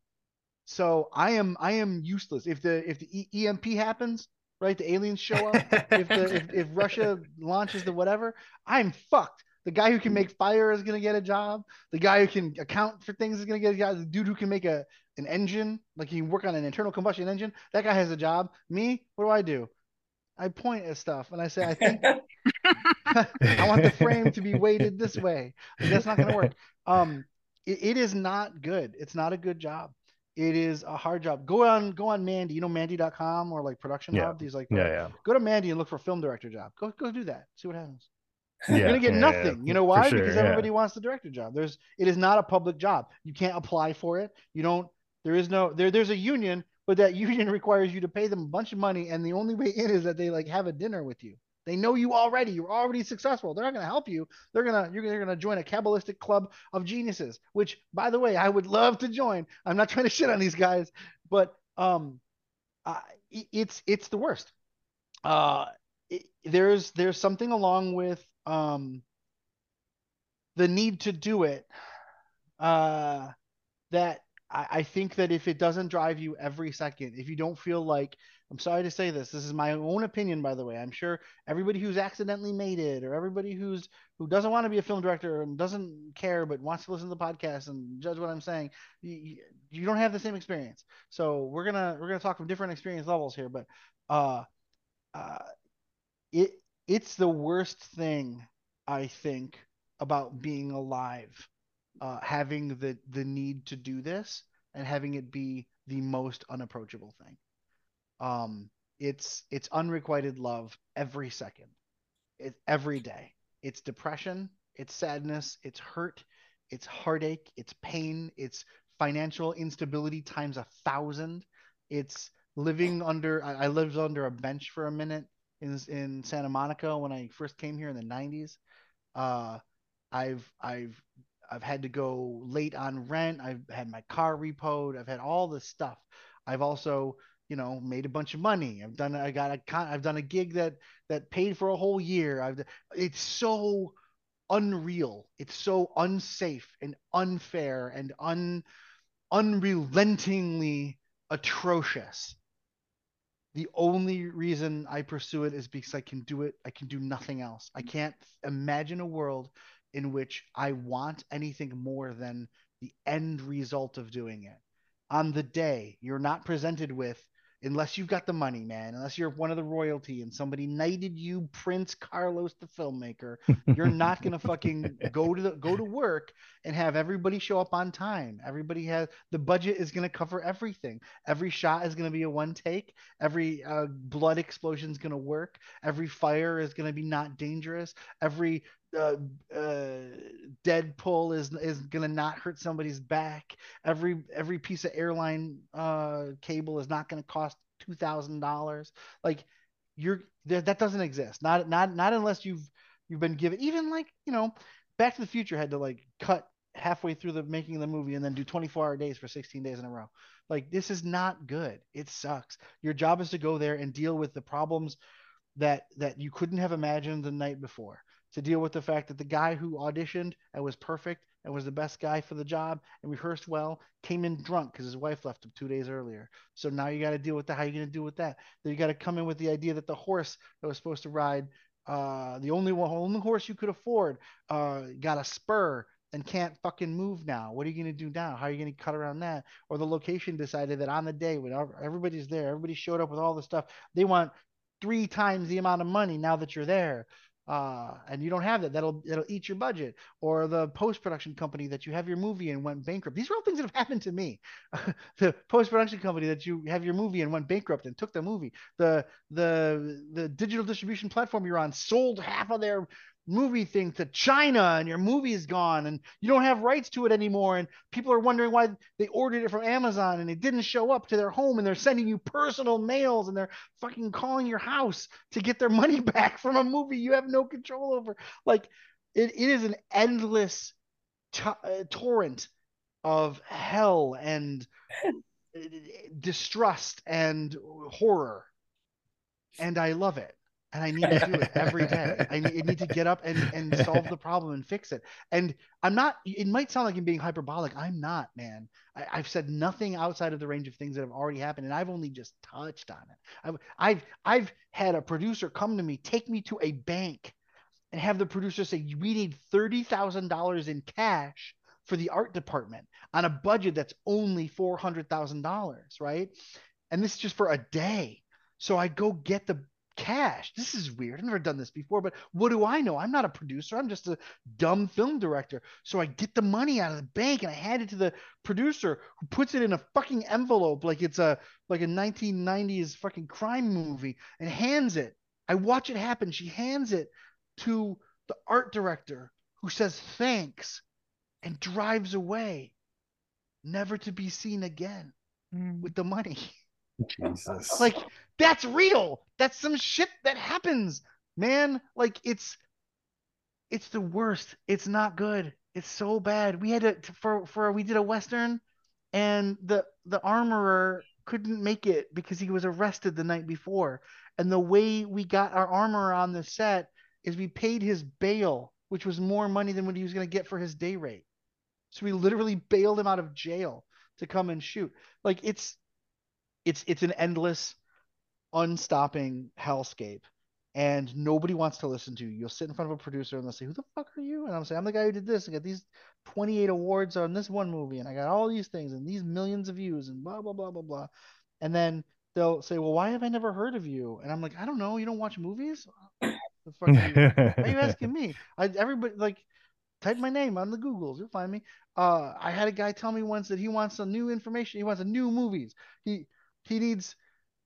So I am I am useless. If the if the E- EMP happens, right? The aliens show up. if the if, if Russia launches the whatever, I'm fucked. The guy who can make fire is gonna get a job. The guy who can account for things is gonna get a job. The dude who can make a an engine, like he can work on an internal combustion engine, that guy has a job. Me, what do I do? I point at stuff and I say, I think I want the frame to be weighted this way. That's not going to work. Um, it, it is not good. It's not a good job. It is a hard job. Go on, go on Mandy. You know Mandy.com or like Production Yeah. Hub. These like, yeah, yeah. go to Mandy and look for film director job. Go, go do that. See what happens. Yeah, You're gonna get yeah, nothing. You know why? sure, because everybody wants the director job. There's, it is not a public job. You can't apply for it. You don't. There is no. There, there's a union, but that union requires you to pay them a bunch of money, and the only way in is that they like have a dinner with you. They know you already. You're already successful. They're not going to help you. They're gonna you're, you're gonna join a Kabbalistic club of geniuses. Which, by the way, I would love to join. I'm not trying to shit on these guys, but um, uh, it's it's the worst. Uh, it, there's there's something along with um the need to do it. Uh, that I, I think that if it doesn't drive you every second, if you don't feel like I'm sorry to say this. This is my own opinion, by the way. I'm sure everybody who's accidentally made it, or everybody who's who doesn't want to be a film director and doesn't care but wants to listen to the podcast and judge what I'm saying, you, you don't have the same experience. So we're gonna we're gonna talk from different experience levels here, but uh, uh, it it's the worst thing I think about being alive, uh, having the the need to do this and having it be the most unapproachable thing um it's it's unrequited love every second. It every day. It's depression it's sadness it's hurt it's heartache it's pain it's financial instability times a thousand. It's living under i, I lived under a bench for a minute in in santa monica when i first came here in the 90s uh i've i've i've had to go late on rent. I've had my car repoed. I've had all this stuff. I've also you know made a bunch of money. I've done i got a con- i've done a gig that that paid for a whole year. I've it's so unreal. It's so unsafe and unfair and un unrelentingly atrocious. The only reason i pursue it is because i can do it. I can do nothing else. I can't imagine a world in which i want anything more than the end result of doing it. On the day you're not presented with unless you've got the money, man, unless you're one of the royalty and somebody knighted you Prince Carlos the filmmaker, you're not gonna fucking go to the go to work and have everybody show up on time. Everybody has the budget is gonna cover everything. Every shot is gonna be a one take. Every uh, blood explosion is gonna work. Every fire is gonna be not dangerous. Every uh, uh, Deadpool is is gonna not hurt somebody's back. Every every piece of airline uh, cable is not gonna cost two thousand dollars. Like you're that, that doesn't exist. Not not not unless you've you've been given even like you know Back to the Future had to like cut halfway through the making of the movie and then do 24 hour days for 16 days in a row. Like this is not good. It sucks. Your job is to go there and deal with the problems that that you couldn't have imagined the night before to deal with the fact that the guy who auditioned and was perfect and was the best guy for the job and rehearsed well came in drunk because his wife left him two days earlier. So now you got to deal with that. How are you going to deal with that? Then you got to come in with the idea that the horse that was supposed to ride, uh, the only one, only horse you could afford, uh, got a spur and can't fucking move now. What are you going to do now? How are you going to cut around that? Or the location decided that on the day when everybody's there, everybody showed up with all the stuff, they want three times the amount of money now that you're there uh, and you don't have that. That'll that'll eat your budget. Or the post production company that you have your movie and went bankrupt. These are all things that have happened to me. the post production company that you have your movie and went bankrupt and took the movie. The the the digital distribution platform you're on sold half of their movie thing to China and your movie is gone and you don't have rights to it anymore and people are wondering why they ordered it from Amazon and it didn't show up to their home and they're sending you personal mails and they're fucking calling your house to get their money back from a movie you have no control over. Like it, it is an endless t- uh, torrent of hell and distrust and horror. And I love it and I need to do it every day. I need, I need, to get up and, and solve the problem and fix it. And I'm not, it might sound like I'm being hyperbolic. I'm not, man. I, have said nothing outside of the range of things that have already happened. And I've only just touched on it. I've, I've, I've had a producer come to me, take me to a bank and have the producer say, we need $30,000 in cash for the art department on a budget that's only $400,000. Right. And this is just for a day. So I go get the cash. This is weird. I've never done this before, but what do I know? I'm not a producer. I'm just a dumb film director. So I get the money out of the bank and I hand it to the producer who puts it in a fucking envelope like it's a like a 1990s fucking crime movie and hands it. I watch it happen. She hands it to the art director who says thanks and drives away, never to be seen again mm. with the money. Jesus. like that's real. That's some shit that happens, man. Like it's it's the worst. It's not good. It's so bad. We had to for for we did a western and the the armorer couldn't make it because he was arrested the night before. And the way we got our armorer on the set is we paid his bail, which was more money than what he was going to get for his day rate. So we literally bailed him out of jail to come and shoot. Like it's it's it's an endless, unstopping hellscape, and nobody wants to listen to you. You'll sit in front of a producer and they'll say, "Who the fuck are you?" And I'm saying, "I'm the guy who did this. I got these 28 awards on this one movie, and I got all these things and these millions of views and blah blah blah blah blah." And then they'll say, "Well, why have I never heard of you?" And I'm like, "I don't know. You don't watch movies? The fuck are you, why are you asking me? I everybody like." type my name on the Googles. You'll find me. Uh, I had a guy tell me once that he wants some new information. He wants a new movies. He he needs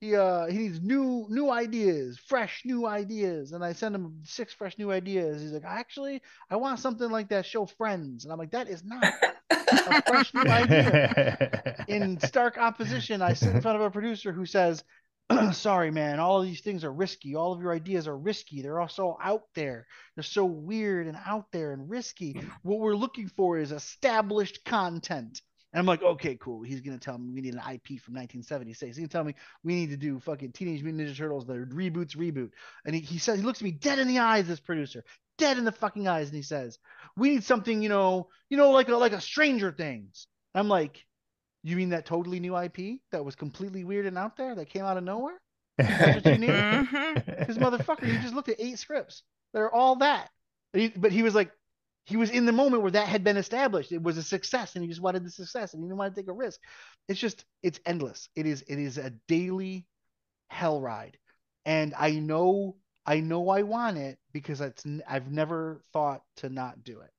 he uh he needs new new ideas, fresh new ideas. And I send him six fresh new ideas. He's like, actually, I want something like that show Friends. And I'm like, that is not a fresh new idea. In stark opposition, I sit in front of a producer who says, sorry, man, all of these things are risky. All of your ideas are risky. They're all so out there. They're so weird and out there and risky. What we're looking for is established content. And I'm like, okay, cool. He's gonna tell me we need an IP from 1976. He's gonna tell me we need to do fucking Teenage Mutant Ninja Turtles. The reboots, reboot. And he, he says he looks me dead in the eyes, this producer, dead in the fucking eyes, and he says, we need something, you know, you know, like a like a Stranger Things. I'm like, you mean that totally new IP that was completely weird and out there that came out of nowhere? That's what you need? Because mm-hmm. motherfucker, you just looked at eight scripts. They're all that. But he, but he was like, he was in the moment where that had been established. It was a success, and he just wanted the success, and he didn't want to take a risk. It's just it's endless. It is it is a daily hell ride, and I know I know I want it because it's I've never thought to not do it.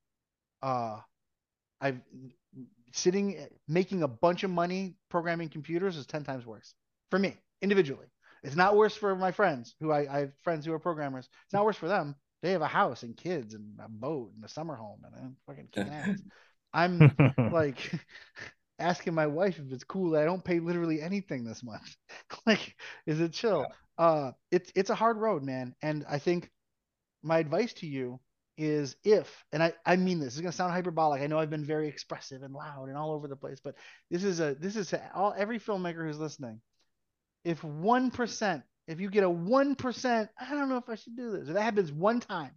Uh, I've sitting making a bunch of money programming computers is ten times worse for me individually. It's not worse for my friends who I, I have friends who are programmers. It's not worse for them they have a house and kids and a boat and a summer home and I'm fucking kicking ass. I'm like asking my wife if it's cool that I don't pay literally anything this month. like, is it chill? Yeah. Uh, it's it's a hard road, man. And I think my advice to you is if, and I, I mean this, this is gonna sound hyperbolic. I know I've been very expressive and loud and all over the place, but this is a this is a, all every filmmaker who's listening. If one percent if you get a 1%, I don't know if I should do this. If that happens one time,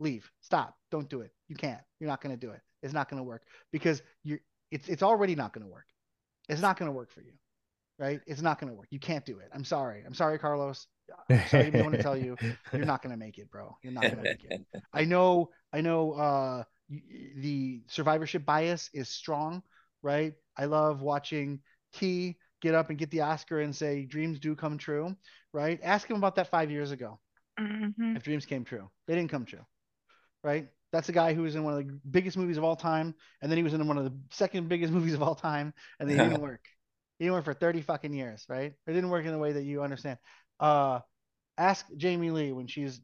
leave. Stop. Don't do it. You can't. You're not going to do it. It's not going to work because you're it's it's already not going to work. It's not going to work for you. Right? It's not going to work. You can't do it. I'm sorry. I'm sorry, Carlos. I'm sorry to want to tell you, you're not going to make it, bro. You're not going to make it. I know. I know. Uh, the survivorship bias is strong, right? I love watching T get up and get the Oscar and say dreams do come true, right? Ask him about that five years ago. Mm-hmm. If dreams came true, they didn't come true, right? That's a guy who was in one of the biggest movies of all time, and then he was in one of the second biggest movies of all time, and they didn't work. He didn't work for thirty fucking years, right? It didn't work in the way that you understand. Uh, ask Jamie Lee when she's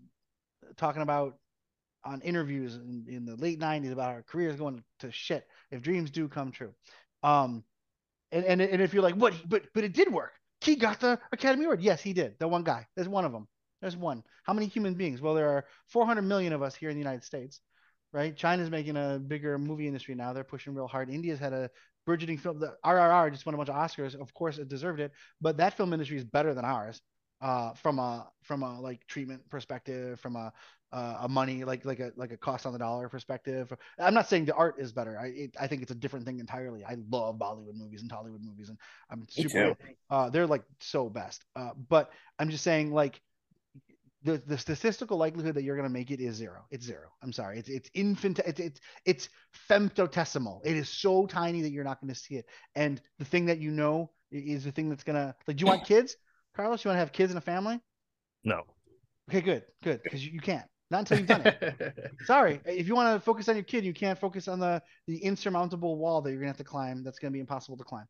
talking about on interviews in, in the late '90s about her career is going to shit. If dreams do come true, um, and, and and if you're like, what? But but it did work. He got the Academy Award. Yes, he did. The one guy. There's one of them. There's one. How many human beings? Well, there are 400 million of us here in the United States, right? China's making a bigger movie industry now. They're pushing real hard. India's had a burgeoning film. The RRR just won a bunch of Oscars. Of course, it deserved it. But that film industry is better than ours uh, from a from a like treatment perspective, from a uh, a money like like a like a cost on the dollar perspective. I'm not saying the art is better. I it, I think it's a different thing entirely. I love Bollywood movies and Hollywood movies, and I'm super. Uh, they're like so best. Uh, but I'm just saying like. The, the statistical likelihood that you're going to make it is zero. It's zero. I'm sorry. It's it's infant. It's it's it's femtotesimal. It is so tiny that you're not going to see it. And the thing that you know is the thing that's gonna like. Do you want kids? Carlos, you want to have kids and a family? No. Okay, good, good, because you, you can't. Not until you've done it. Sorry, if you want to focus on your kid, you can't focus on the the insurmountable wall that you're gonna have to climb. That's gonna be impossible to climb.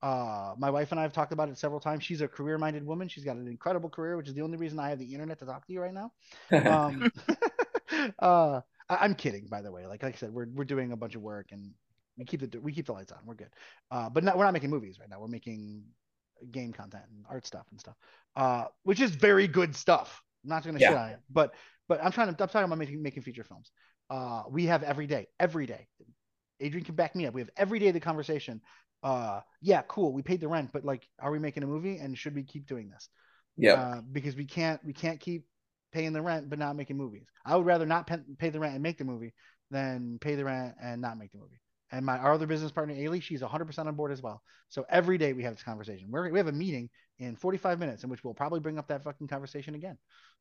Uh, my wife and I have talked about it several times. She's a career-minded woman. She's got an incredible career, which is the only reason I have the internet to talk to you right now. Um, uh, I, am kidding, by the way. Like, like I said, we're we're doing a bunch of work and we keep the we keep the lights on. We're good. Uh, but not, we're not making movies right now. We're making game content and art stuff and stuff, uh, which is very good stuff. I'm not going to yeah. shit on it, but but I'm trying to I'm talking about making making feature films. Uh, we have every day, every day. Adrian can back me up. We have every day the conversation. Uh, yeah, cool. We paid the rent, but like, are we making a movie? And should we keep doing this? Yeah. Uh, because we can't we can't keep paying the rent but not making movies. I would rather not pay the rent and make the movie than pay the rent and not make the movie and my our other business partner Ailey, she's 100% on board as well. So every day we have this conversation. We're, we have a meeting in 45 minutes in which we'll probably bring up that fucking conversation again.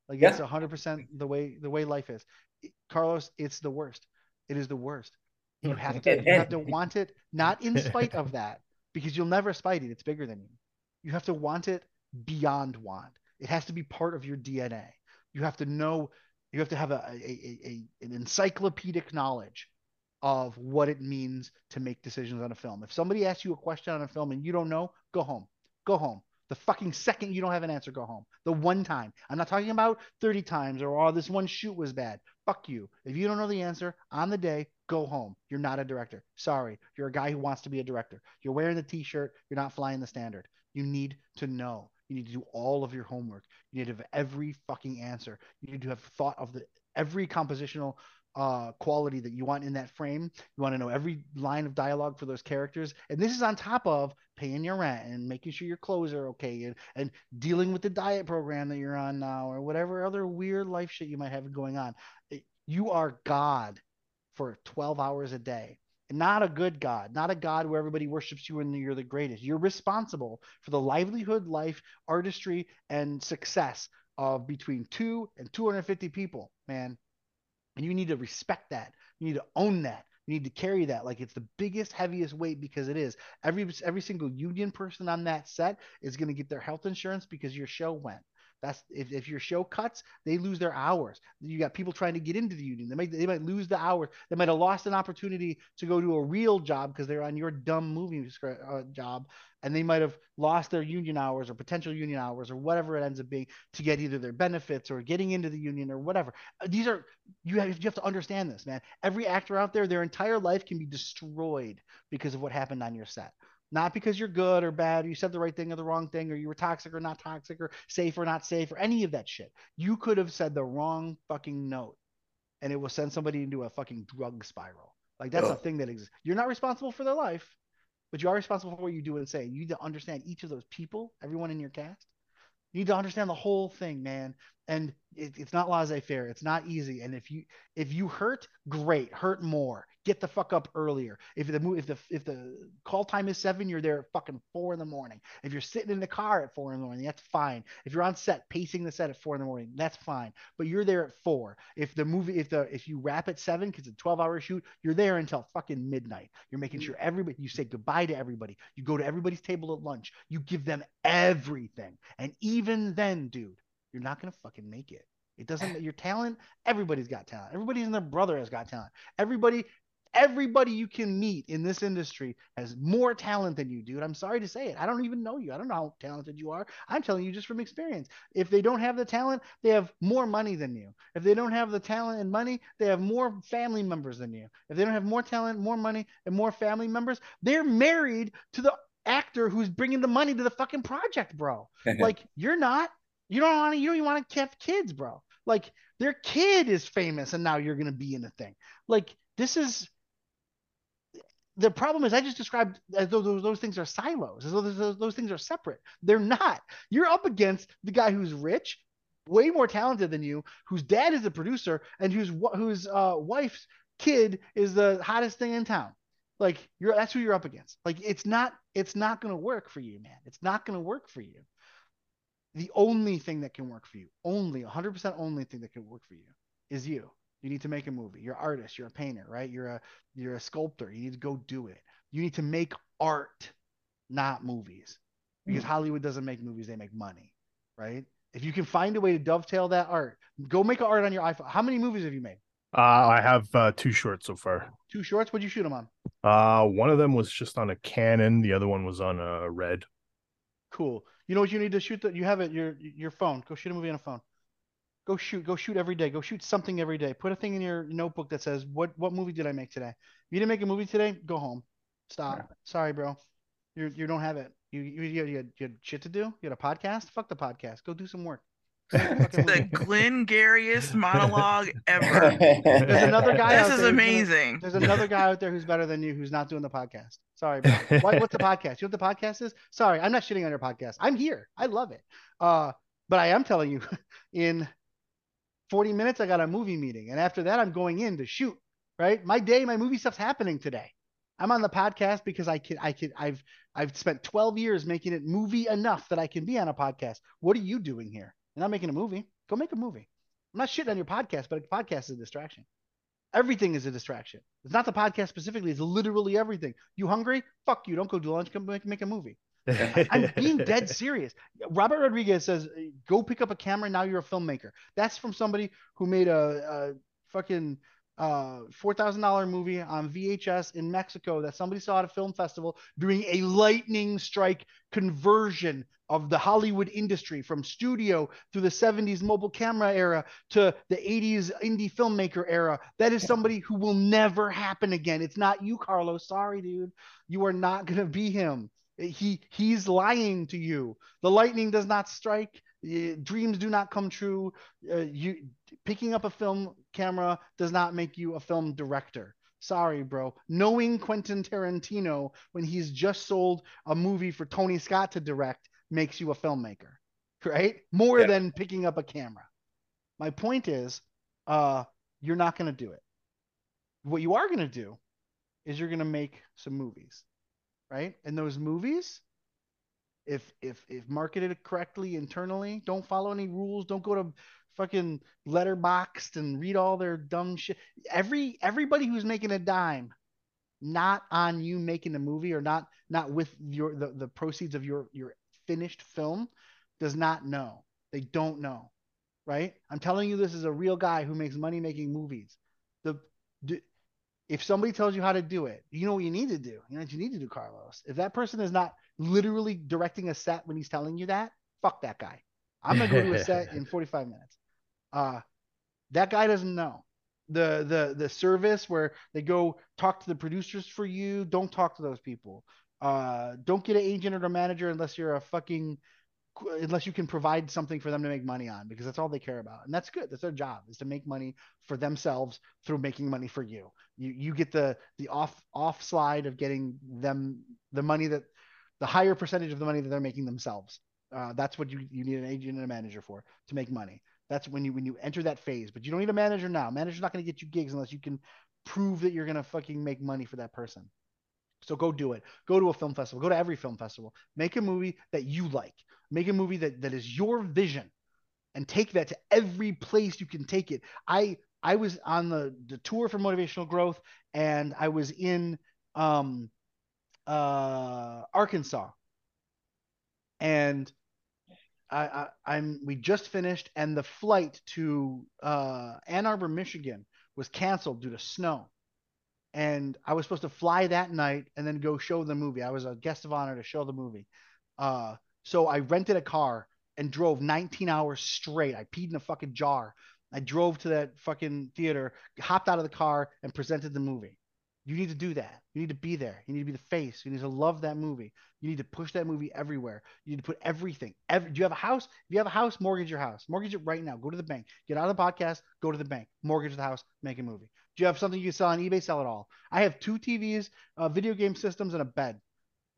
Like yeah. it's 100% the way the way life is. It, Carlos, it's the worst. It is the worst. You have to you have to want it not in spite of that because you'll never spite it. It's bigger than you. You have to want it beyond want. It has to be part of your DNA. You have to know. You have to have a, a, a, a an encyclopedic knowledge of what it means to make decisions on a film. If somebody asks you a question on a film and you don't know, go home. Go home. The fucking second you don't have an answer, go home. The one time. I'm not talking about 30 times or oh, this one shoot was bad. Fuck you. If you don't know the answer on the day, go home. You're not a director. Sorry. You're a guy who wants to be a director. You're wearing the t-shirt. You're not flying the standard. You need to know. You need to do all of your homework. You need to have every fucking answer. You need to have thought of the every compositional uh, quality that you want in that frame. You want to know every line of dialogue for those characters. And this is on top of paying your rent and making sure your clothes are okay and, and dealing with the diet program that you're on now or whatever other weird life shit you might have going on. You are God for 12 hours a day. Not a good God, not a God where everybody worships you and you're the greatest. You're responsible for the livelihood, life, artistry, and success of between two and 250 people, man and you need to respect that You need to own that. You need to carry that like it's the biggest, heaviest weight because it is. Every every single union person on that set is going to get their health insurance because your show went. That's if, if your show cuts, they lose their hours. You got people trying to get into the union. They might they might lose the hours. They might have lost an opportunity to go to a real job because they're on your dumb movie uh, job, and they might have lost their union hours or potential union hours or whatever it ends up being to get either their benefits or getting into the union or whatever. Uh, these are you have you have to understand this, man. Every actor out there, their entire life can be destroyed because of what happened on your set not because you're good or bad, or you said the right thing or the wrong thing, or you were toxic or not toxic, or safe or not safe, or any of that shit. You could have said the wrong fucking note, and it will send somebody into a fucking drug spiral. Like that's oh. a thing that exists. You're not responsible for their life, but you are responsible for what you do and say. You need to understand each of those people, everyone in your cast. You need to understand the whole thing, man and it, it's not laissez-faire it's not easy and if you if you hurt great hurt more get the fuck up earlier. If the if the if the call time is seven you're there at fucking four in the morning. If you're sitting in the car at four in the morning that's fine. If you're on set pacing the set at four in the morning that's fine. But you're there at four. If the movie if the if you wrap at seven because it's a 12 hour shoot you're there until fucking midnight. You're making sure everybody you say goodbye to everybody. You go to everybody's table at lunch. You give them everything. And even then dude you're not gonna fucking make it. It doesn't your talent, everybody's got talent. Everybody's and their brother has got talent. Everybody, everybody you can meet in this industry has more talent than you, dude. I'm sorry to say it. I don't even know you. I don't know how talented you are. I'm telling you just from experience. If they don't have the talent, they have more money than you. If they don't have the talent and money, they have more family members than you. If they don't have more talent, more money, and more family members, they're married to the actor who's bringing the money to the fucking project, bro. like you're not. You don't want to. You don't want to have kids, bro. Like their kid is famous, and now you're gonna be in a thing. Like this is the problem is I just described as though those, those things are silos, as though those, those things are separate. They're not. You're up against the guy who's rich, way more talented than you, whose dad is a producer, and whose whose uh, wife's kid is the hottest thing in town. Like you're that's who you're up against. Like it's not it's not gonna work for you, man. It's not gonna work for you the only thing that can work for you, only 100% only thing that can work for you is you. You need to make a movie. You're an artist, you're a painter, right? You're a you're a sculptor. You need to go do it. You need to make art, not movies. Because mm. Hollywood doesn't make movies, they make money, right? If you can find a way to dovetail that art, go make art on your iPhone. How many movies have you made? Uh, I have uh, two shorts so far. Two shorts? What'd you shoot them on? Uh, one of them was just on a Canon. The other one was on a Red. Cool. You know what you need to shoot? That you have it your your phone. Go shoot a movie on a phone. Go shoot. Go shoot every day. Go shoot something every day. Put a thing in your notebook that says what what movie did I make today? If you didn't make a movie today, go home. Stop. Yeah. Sorry, bro. You you don't have it. You you you, you, had, you had shit to do. You had a podcast. Fuck the podcast. Go do some work. the Glengarriest monologue ever. There's another guy. This is there amazing. Gonna, there's another guy out there who's better than you who's not doing the podcast. Sorry, what, what's the podcast? You know what the podcast is? Sorry, I'm not shitting on your podcast. I'm here. I love it. Uh, but I am telling you, in 40 minutes, I got a movie meeting, and after that, I'm going in to shoot. Right, my day, my movie stuff's happening today. I'm on the podcast because I can I can I've I've spent 12 years making it movie enough that I can be on a podcast. What are you doing here? You're not making a movie. Go make a movie. I'm not shitting on your podcast, but a podcast is a distraction. Everything is a distraction. It's not the podcast specifically. It's literally everything. You hungry? Fuck you. Don't go do lunch. Come make, make a movie. I'm being dead serious. Robert Rodriguez says, "Go pick up a camera. Now you're a filmmaker." That's from somebody who made a, a fucking uh, four thousand dollar movie on VHS in Mexico that somebody saw at a film festival doing a lightning strike conversion of the Hollywood industry from studio through the 70s mobile camera era to the 80s indie filmmaker era. That is somebody who will never happen again. It's not you, Carlos. Sorry, dude. You are not gonna be him. He he's lying to you. The lightning does not strike. Dreams do not come true. Uh, you picking up a film camera does not make you a film director. Sorry, bro. Knowing Quentin Tarantino when he's just sold a movie for Tony Scott to direct makes you a filmmaker, right? More yeah. than picking up a camera. My point is, uh, you're not going to do it. What you are going to do is you're going to make some movies, right? And those movies, if if if marketed correctly internally, don't follow any rules, don't go to fucking Letterboxd and read all their dumb shit. Every everybody who's making a dime, not on you making a movie or not not with your the, the proceeds of your your finished film, does not know. They don't know, right? I'm telling you, this is a real guy who makes money making movies. The, the if somebody tells you how to do it, you know what you need to do. You know what you need to do, Carlos. If that person is not literally directing a set when he's telling you that, fuck that guy. I'm gonna go to a set in 45 minutes. Uh, that guy doesn't know the the the service where they go talk to the producers for you. Don't talk to those people. Uh, don't get an agent or a manager unless you're a fucking unless you can provide something for them to make money on because that's all they care about and that's good that's their job is to make money for themselves through making money for you you you get the the off off slide of getting them the money that the higher percentage of the money that they're making themselves uh, that's what you you need an agent and a manager for to make money that's when you when you enter that phase but you don't need a manager now manager's not going to get you gigs unless you can prove that you're going to fucking make money for that person so go do it. Go to a film festival. Go to every film festival. Make a movie that you like. Make a movie that, that is your vision and take that to every place you can take it. I I was on the, the tour for motivational growth and I was in um uh Arkansas. And I, I am we just finished and the flight to uh Ann Arbor, Michigan was canceled due to snow and I was supposed to fly that night and then go show the movie. I was a guest of honor to show the movie. Uh, so I rented a car and drove 19 hours straight. I peed in a fucking jar. I drove to that fucking theater, hopped out of the car, and presented the movie. You need to do that. You need to be there. You need to be the face. You need to love that movie. You need to push that movie everywhere. You need to put everything. Every, do you have a house? If you have a house, mortgage your house. Mortgage it right now. Go to the bank. Get out of the podcast. Go to the bank. Mortgage the house. Make a movie. Do you have something you can sell on eBay? Sell it all. I have two TVs, uh, video game systems, and a bed.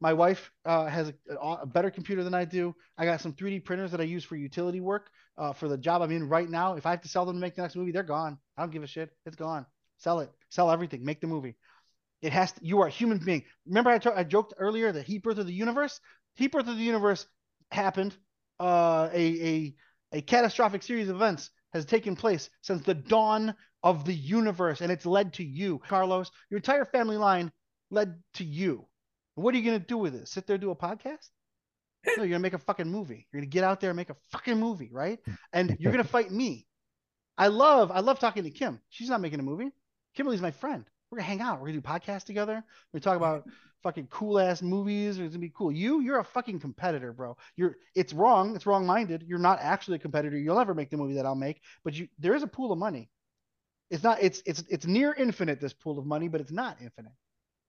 My wife uh, has a, a, better computer than I do. I got some 3D printers that I use for utility work uh, for the job I'm in right now. If I have to sell them to make the next movie, they're gone. I don't give a shit. It's gone. Sell it. Sell everything. Make the movie. It has to, you are a human being. Remember, I, t- I joked earlier that heat birth of the universe. Heat birth of the universe happened. Uh, a a a catastrophic series of events has taken place since the dawn of the universe, and it's led to you, Carlos. Your entire family line led to you. What are you gonna do with it? Sit there do a podcast? No, you're gonna make a fucking movie. You're gonna get out there and make a fucking movie, right? And you're gonna fight me. I love, I love talking to Kim. She's not making a movie. Kimberly's my friend. We're gonna hang out. We're gonna do podcasts together. We're gonna talk about fucking cool ass movies. It's gonna be cool. You, you're a fucking competitor, bro. You're. It's wrong. It's wrong minded. You're not actually a competitor. You'll never make the movie that I'll make. But you, there is a pool of money it's not it's it's it's near infinite this pool of money, but it's not infinite.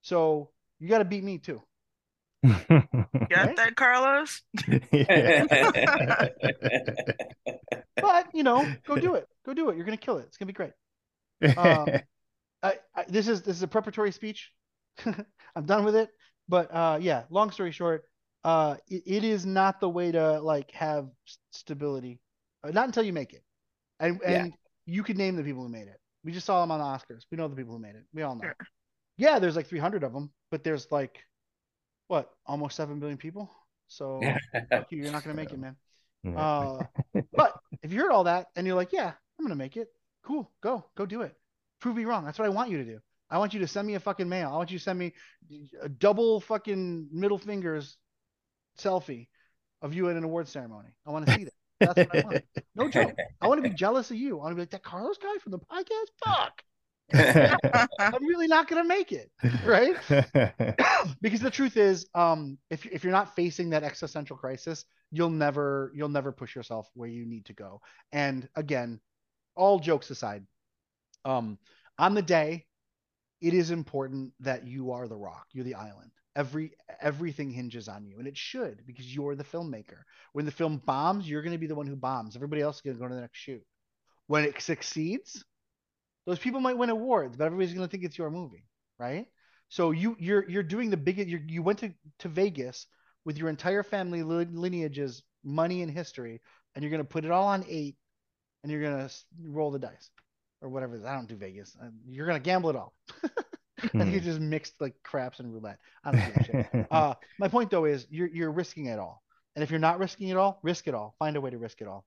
So you got to beat me too. Got right? that, Carlos? but you know, go do it. Go do it. You're gonna kill it. It's gonna be great. Um, I, I, this is this is a preparatory speech. I'm done with it. But uh, yeah, long story short, uh, it, it is not the way to like have stability. Uh, not until you make it, and and yeah. you can name the people who made it. We just saw them on the Oscars. We know the people who made it. We all know. Sure. Yeah, there's like 300 of them, but there's like what, almost seven billion people. So you, are not gonna make it, man. Uh, but if you heard all that and you're like, yeah, I'm gonna make it. Cool, go, go do it. Prove me wrong. That's what I want you to do. I want you to send me a fucking mail. I want you to send me a double fucking middle fingers selfie of you at an award ceremony. I want to see that. That's what I want. No joke. I want to be jealous of you. I want to be like that Carlos guy from the podcast. Fuck. I'm really not gonna make it, right? because the truth is, um, if if you're not facing that existential crisis, you'll never you'll never push yourself where you need to go. And again, all jokes aside, um, on the day, it is important that you are the rock, you're the island every everything hinges on you and it should because you're the filmmaker when the film bombs you're going to be the one who bombs everybody else is going to go to the next shoot when it succeeds those people might win awards but everybody's going to think it's your movie right so you you're you're doing the biggest you you went to to vegas with your entire family lineages money and history and you're going to put it all on eight and you're going to roll the dice or whatever i don't do vegas you're going to gamble it all I think it's just mixed like craps and roulette. I don't give a shit. uh, my point though is you're you're risking it all. and if you're not risking it all, risk it all. Find a way to risk it all.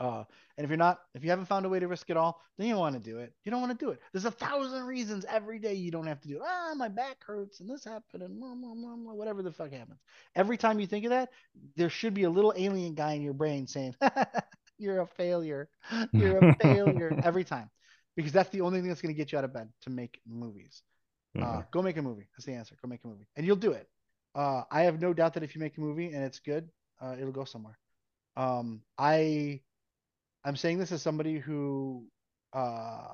Uh, and if you're not, if you haven't found a way to risk it all, then you don't want to do it. You don't want to do it. There's a thousand reasons every day you don't have to do it. Ah, my back hurts and this happened and blah, blah, blah, blah, whatever the fuck happens. Every time you think of that, there should be a little alien guy in your brain saying, "You're a failure. You're a failure." every time, because that's the only thing that's going to get you out of bed to make movies. Uh, Mhm. go make a movie. That's the answer. Go make a movie, and you'll do it. Uh, I have no doubt that if you make a movie and it's good, uh, it'll go somewhere. Um, I, I'm saying this as somebody who, uh,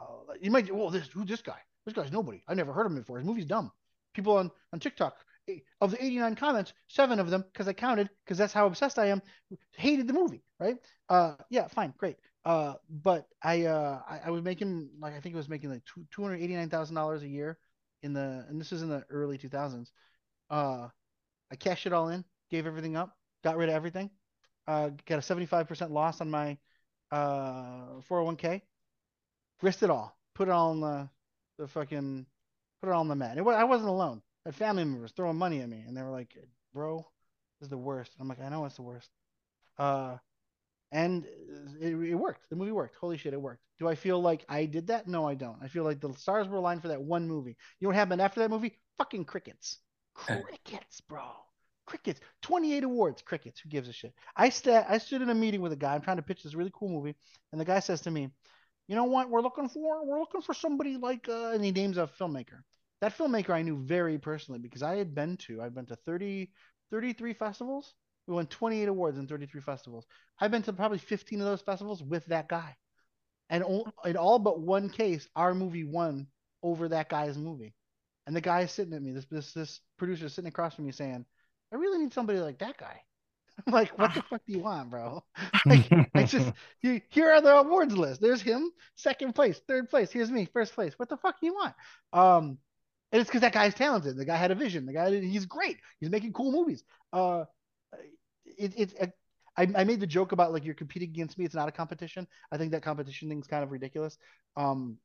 you might, well, this who's this guy? This guy's nobody. I never heard of him before. His movie's dumb. People on on TikTok, eh, of the 89 comments, seven of them, because I counted, because that's how obsessed I am, hated the movie. Right? Uh, yeah, fine, great. Uh, but I, uh, I, I was making like I think it was making like two two hundred eighty nine thousand dollars a year in the, and this was in the early 2000s. Uh, I cashed it all in, gave everything up, got rid of everything. Uh, got a 75% loss on my uh 401k. Risked it all. Put it all on the the fucking put it all on the mat. It, I wasn't alone. I had family members throwing money at me, and they were like, "Bro, this is the worst." I'm like, "I know it's the worst." Uh, and it, it worked. The movie worked. Holy shit, it worked. Do I feel like I did that? No, I don't. I feel like the stars were aligned for that one movie. You know what happened after that movie? Fucking crickets. Crickets, bro. Crickets. 28 awards. Crickets. Who gives a shit? I sta- I stood in a meeting with a guy. I'm trying to pitch this really cool movie, and the guy says to me, "You know what? We're looking for we're looking for somebody like," uh, and he names a filmmaker. That filmmaker I knew very personally because I had been to. I've been to 30, 33 festivals. We won 28 awards in 33 festivals. I've been to probably 15 of those festivals with that guy. And in all but one case, our movie won over that guy's movie. And the guy is sitting at me, this this this producer is sitting across from me saying, I really need somebody like that guy. I'm like, what the fuck do you want, bro? Like, I just here here are the awards list. There's him, second place, third place. Here's me, first place. What the fuck do you want? Um, and it's because that guy's talented. The guy had a vision. The guy, he's great. He's making cool movies. Uh, it, it, it I, I made the joke about like you're competing against me. It's not a competition. I think that competition thing's kind of ridiculous. Um,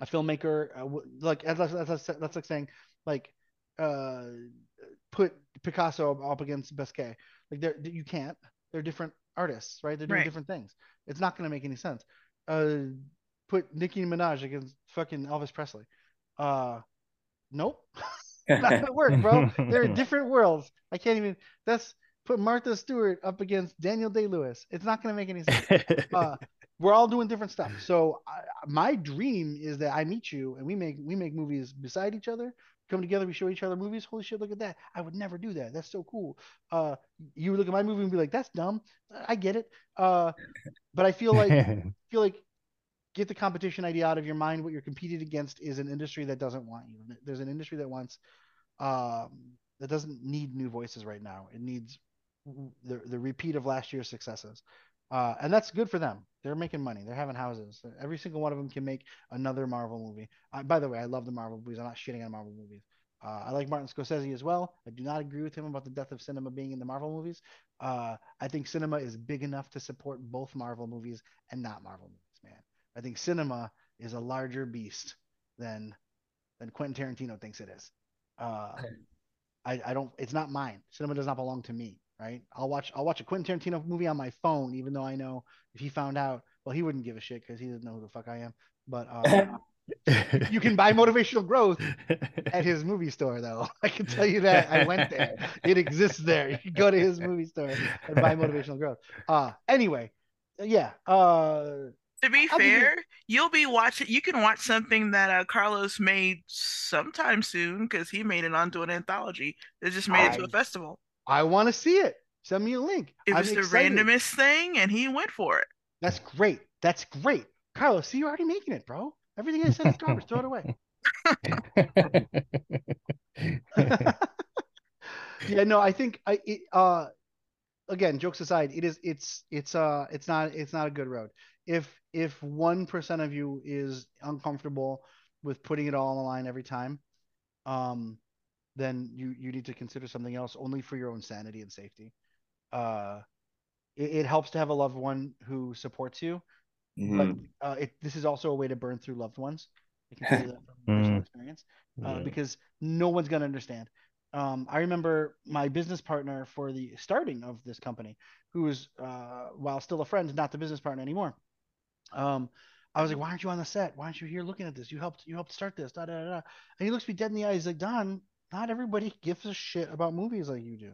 a filmmaker, uh, like that's, that's, that's, that's like saying like uh, put Picasso up against Basquiat. Like they're you can't. They're different artists, right? They're doing Right. different things. It's not going to make any sense. Uh, put Nicki Minaj against fucking Elvis Presley. Uh, nope. not gonna work, bro. They're in different worlds. I can't even. That's put Martha Stewart up against Daniel Day Lewis. It's not gonna make any sense. Uh, we're all doing different stuff. So I, my dream is that I meet you and we make we make movies beside each other. Come together, we show each other movies. Holy shit, look at that! I would never do that. That's so cool. Uh, you would look at my movie and be like, "That's dumb." I get it. Uh, but I feel like feel like get the competition idea out of your mind. What you're competing against is an industry that doesn't want you. There's an industry that wants um, that doesn't need new voices right now. It needs the the repeat of last year's successes, uh, and that's good for them. They're making money. They're having houses. Every single one of them can make another Marvel movie. Uh, by the way, I love the Marvel movies. I'm not shitting on Marvel movies. Uh, I like Martin Scorsese as well. I do not agree with him about the death of cinema being in the Marvel movies. Uh, I think cinema is big enough to support both Marvel movies and not Marvel movies, man. I think cinema is a larger beast than than Quentin Tarantino thinks it is. Uh, I, I don't. It's not mine. Cinema does not belong to me. Right? I'll watch. I'll watch a Quentin Tarantino movie on my phone, even though I know if he found out, well, he wouldn't give a shit because he doesn't know who the fuck I am. But uh, you can buy motivational growth at his movie store, though. I can tell you that. I went there. It exists there. You can go to his movie store and buy motivational growth. Uh anyway, yeah. Uh To be I'll be fair, you'll be watching. You can watch something that uh, Carlos made sometime soon because he made it onto an anthology. They just made it to a festival. I want to see it. Send me a link. It I'm was the excited. randomest thing, and he went for it. That's great. That's great. Carlos, see, you're already making it, bro. Everything I said is garbage. Throw it away. yeah, no, I think I it, uh again, jokes aside, it is it's it's uh it's not it's not a good road. If if one percent of you is uncomfortable with putting it all on the line every time, um, then you you need to consider something else only for your own sanity and safety. Uh, it, it helps to have a loved one who supports you, but Mhm. uh, it, this is also a way to burn through loved ones. I can tell you that from personal Mm. experience uh, Yeah. because no one's gonna understand. Um, I remember my business partner for the starting of this company, who was, uh, while still a friend, not the business partner anymore. Um, I was like, why aren't you on the set? Why aren't you here looking at this? You helped you helped start this. Da, da, da, da. And he looks me dead in the eyes. He's like, Don, not everybody gives a shit about movies like you do.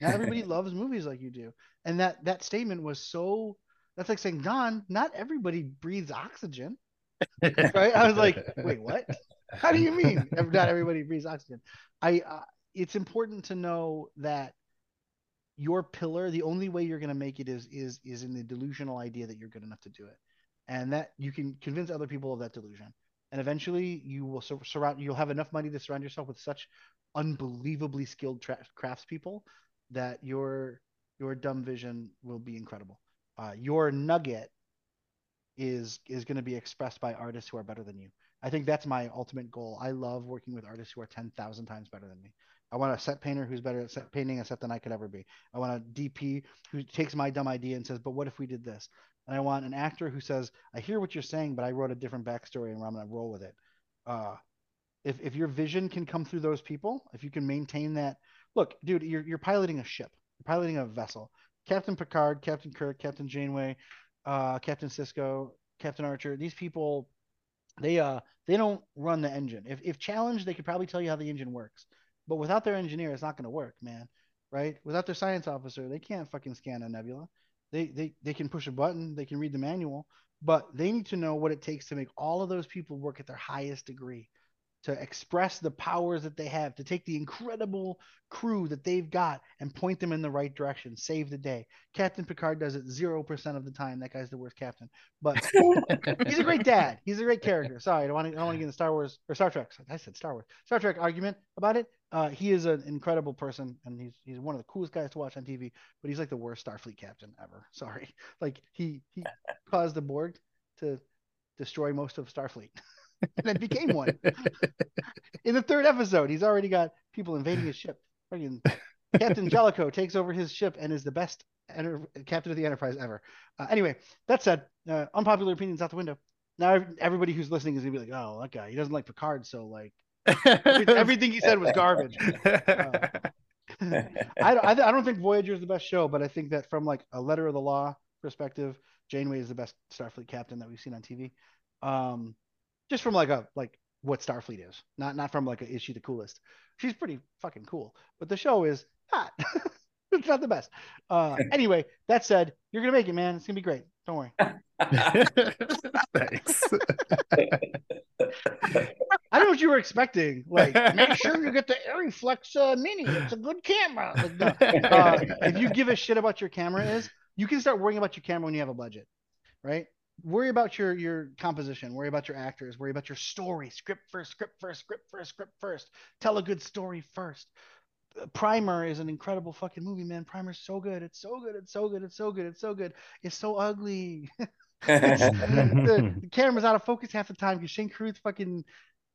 Not everybody loves movies like you do. And that that statement was so that's like saying, Don, not everybody breathes oxygen. right? I was like, wait, what? How do you mean? Not everybody breathes oxygen. I uh, it's important to know that your pillar, the only way you're going to make it is is is in the delusional idea that you're good enough to do it and that you can convince other people of that delusion and eventually you will sur- surround you'll have enough money to surround yourself with such unbelievably skilled tra- craftspeople that your your dumb vision will be incredible uh, your nugget is is going to be expressed by artists who are better than you i think that's my ultimate goal i love working with artists who are 10,000 times better than me I want a set painter who's better at set painting a set than I could ever be. I want a DP who takes my dumb idea and says, "But what if we did this?" And I want an actor who says, "I hear what you're saying, but I wrote a different backstory and I'm going to roll with it." Uh, if if your vision can come through those people, if you can maintain that, look, dude, you're you're piloting a ship, you're piloting a vessel. Captain Picard, Captain Kirk, Captain Janeway, uh, Captain Sisko, Captain Archer. These people, they uh they don't run the engine. If if challenged, they could probably tell you how the engine works. But without their engineer, it's not going to work, man. Right? Without their science officer, they can't fucking scan a nebula. They, they they can push a button, they can read the manual, but they need to know what it takes to make all of those people work at their highest degree to express the powers that they have, to take the incredible crew that they've got and point them in the right direction, save the day. Captain Picard does it 0% of the time. That guy's the worst captain. But he's a great dad. He's a great character. Sorry, I don't want to, I don't want to get into Star Wars or Star Trek. I said Star Wars. Star Trek argument about it. Uh, he is an incredible person and he's he's one of the coolest guys to watch on TV, but he's like the worst Starfleet captain ever. Sorry. Like he he caused the Borg to destroy most of Starfleet. and it became one. In the third episode, he's already got people invading his ship. Captain Jellico takes over his ship and is the best enter- captain of the Enterprise ever. Uh, anyway, that said, uh, unpopular opinions out the window. Now everybody who's listening is gonna be like, "Oh, that guy, he doesn't like Picard, so like everything he said was garbage." Uh, I, I, I don't think Voyager is the best show, but I think that from like a letter of the law perspective, Janeway is the best Starfleet captain that we've seen on TV. Um, just from like a like what Starfleet is, not not from like a, is she the coolest? She's pretty fucking cool, but the show is not. it's not the best. Uh, anyway, that said, you're gonna make it, man. It's gonna be great. Don't worry. Thanks. I don't know what you were expecting. Like, make sure you get the Arriflex uh, Mini. It's a good camera. Like, no. uh, if you give a shit about your camera is, you can start worrying about your camera when you have a budget, right? Worry about your your composition worry about your actors worry about your story script first script first script first script first. Tell a good story first. Primer is an incredible fucking movie man. Primer's so good. It's so good. It's so good. It's so good. It's so good. It's so ugly. The, the, camera's out of focus half the time because Shane Carruth fucking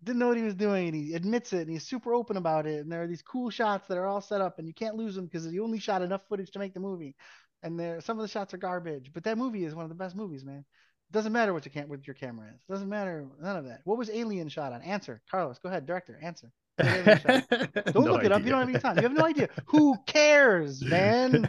didn't know what he was doing and he admits it and he's super open about it and there are these cool shots that are all set up and you can't lose them because he only shot enough footage to make the movie and there some of the shots are garbage but that movie is one of the best movies man doesn't matter what your cam- what your camera is. Doesn't matter none of that. What was Alien shot on? Answer, Carlos. Go ahead, director. Answer. Don't no look it up. You don't have any time. You have no idea. Who cares, man?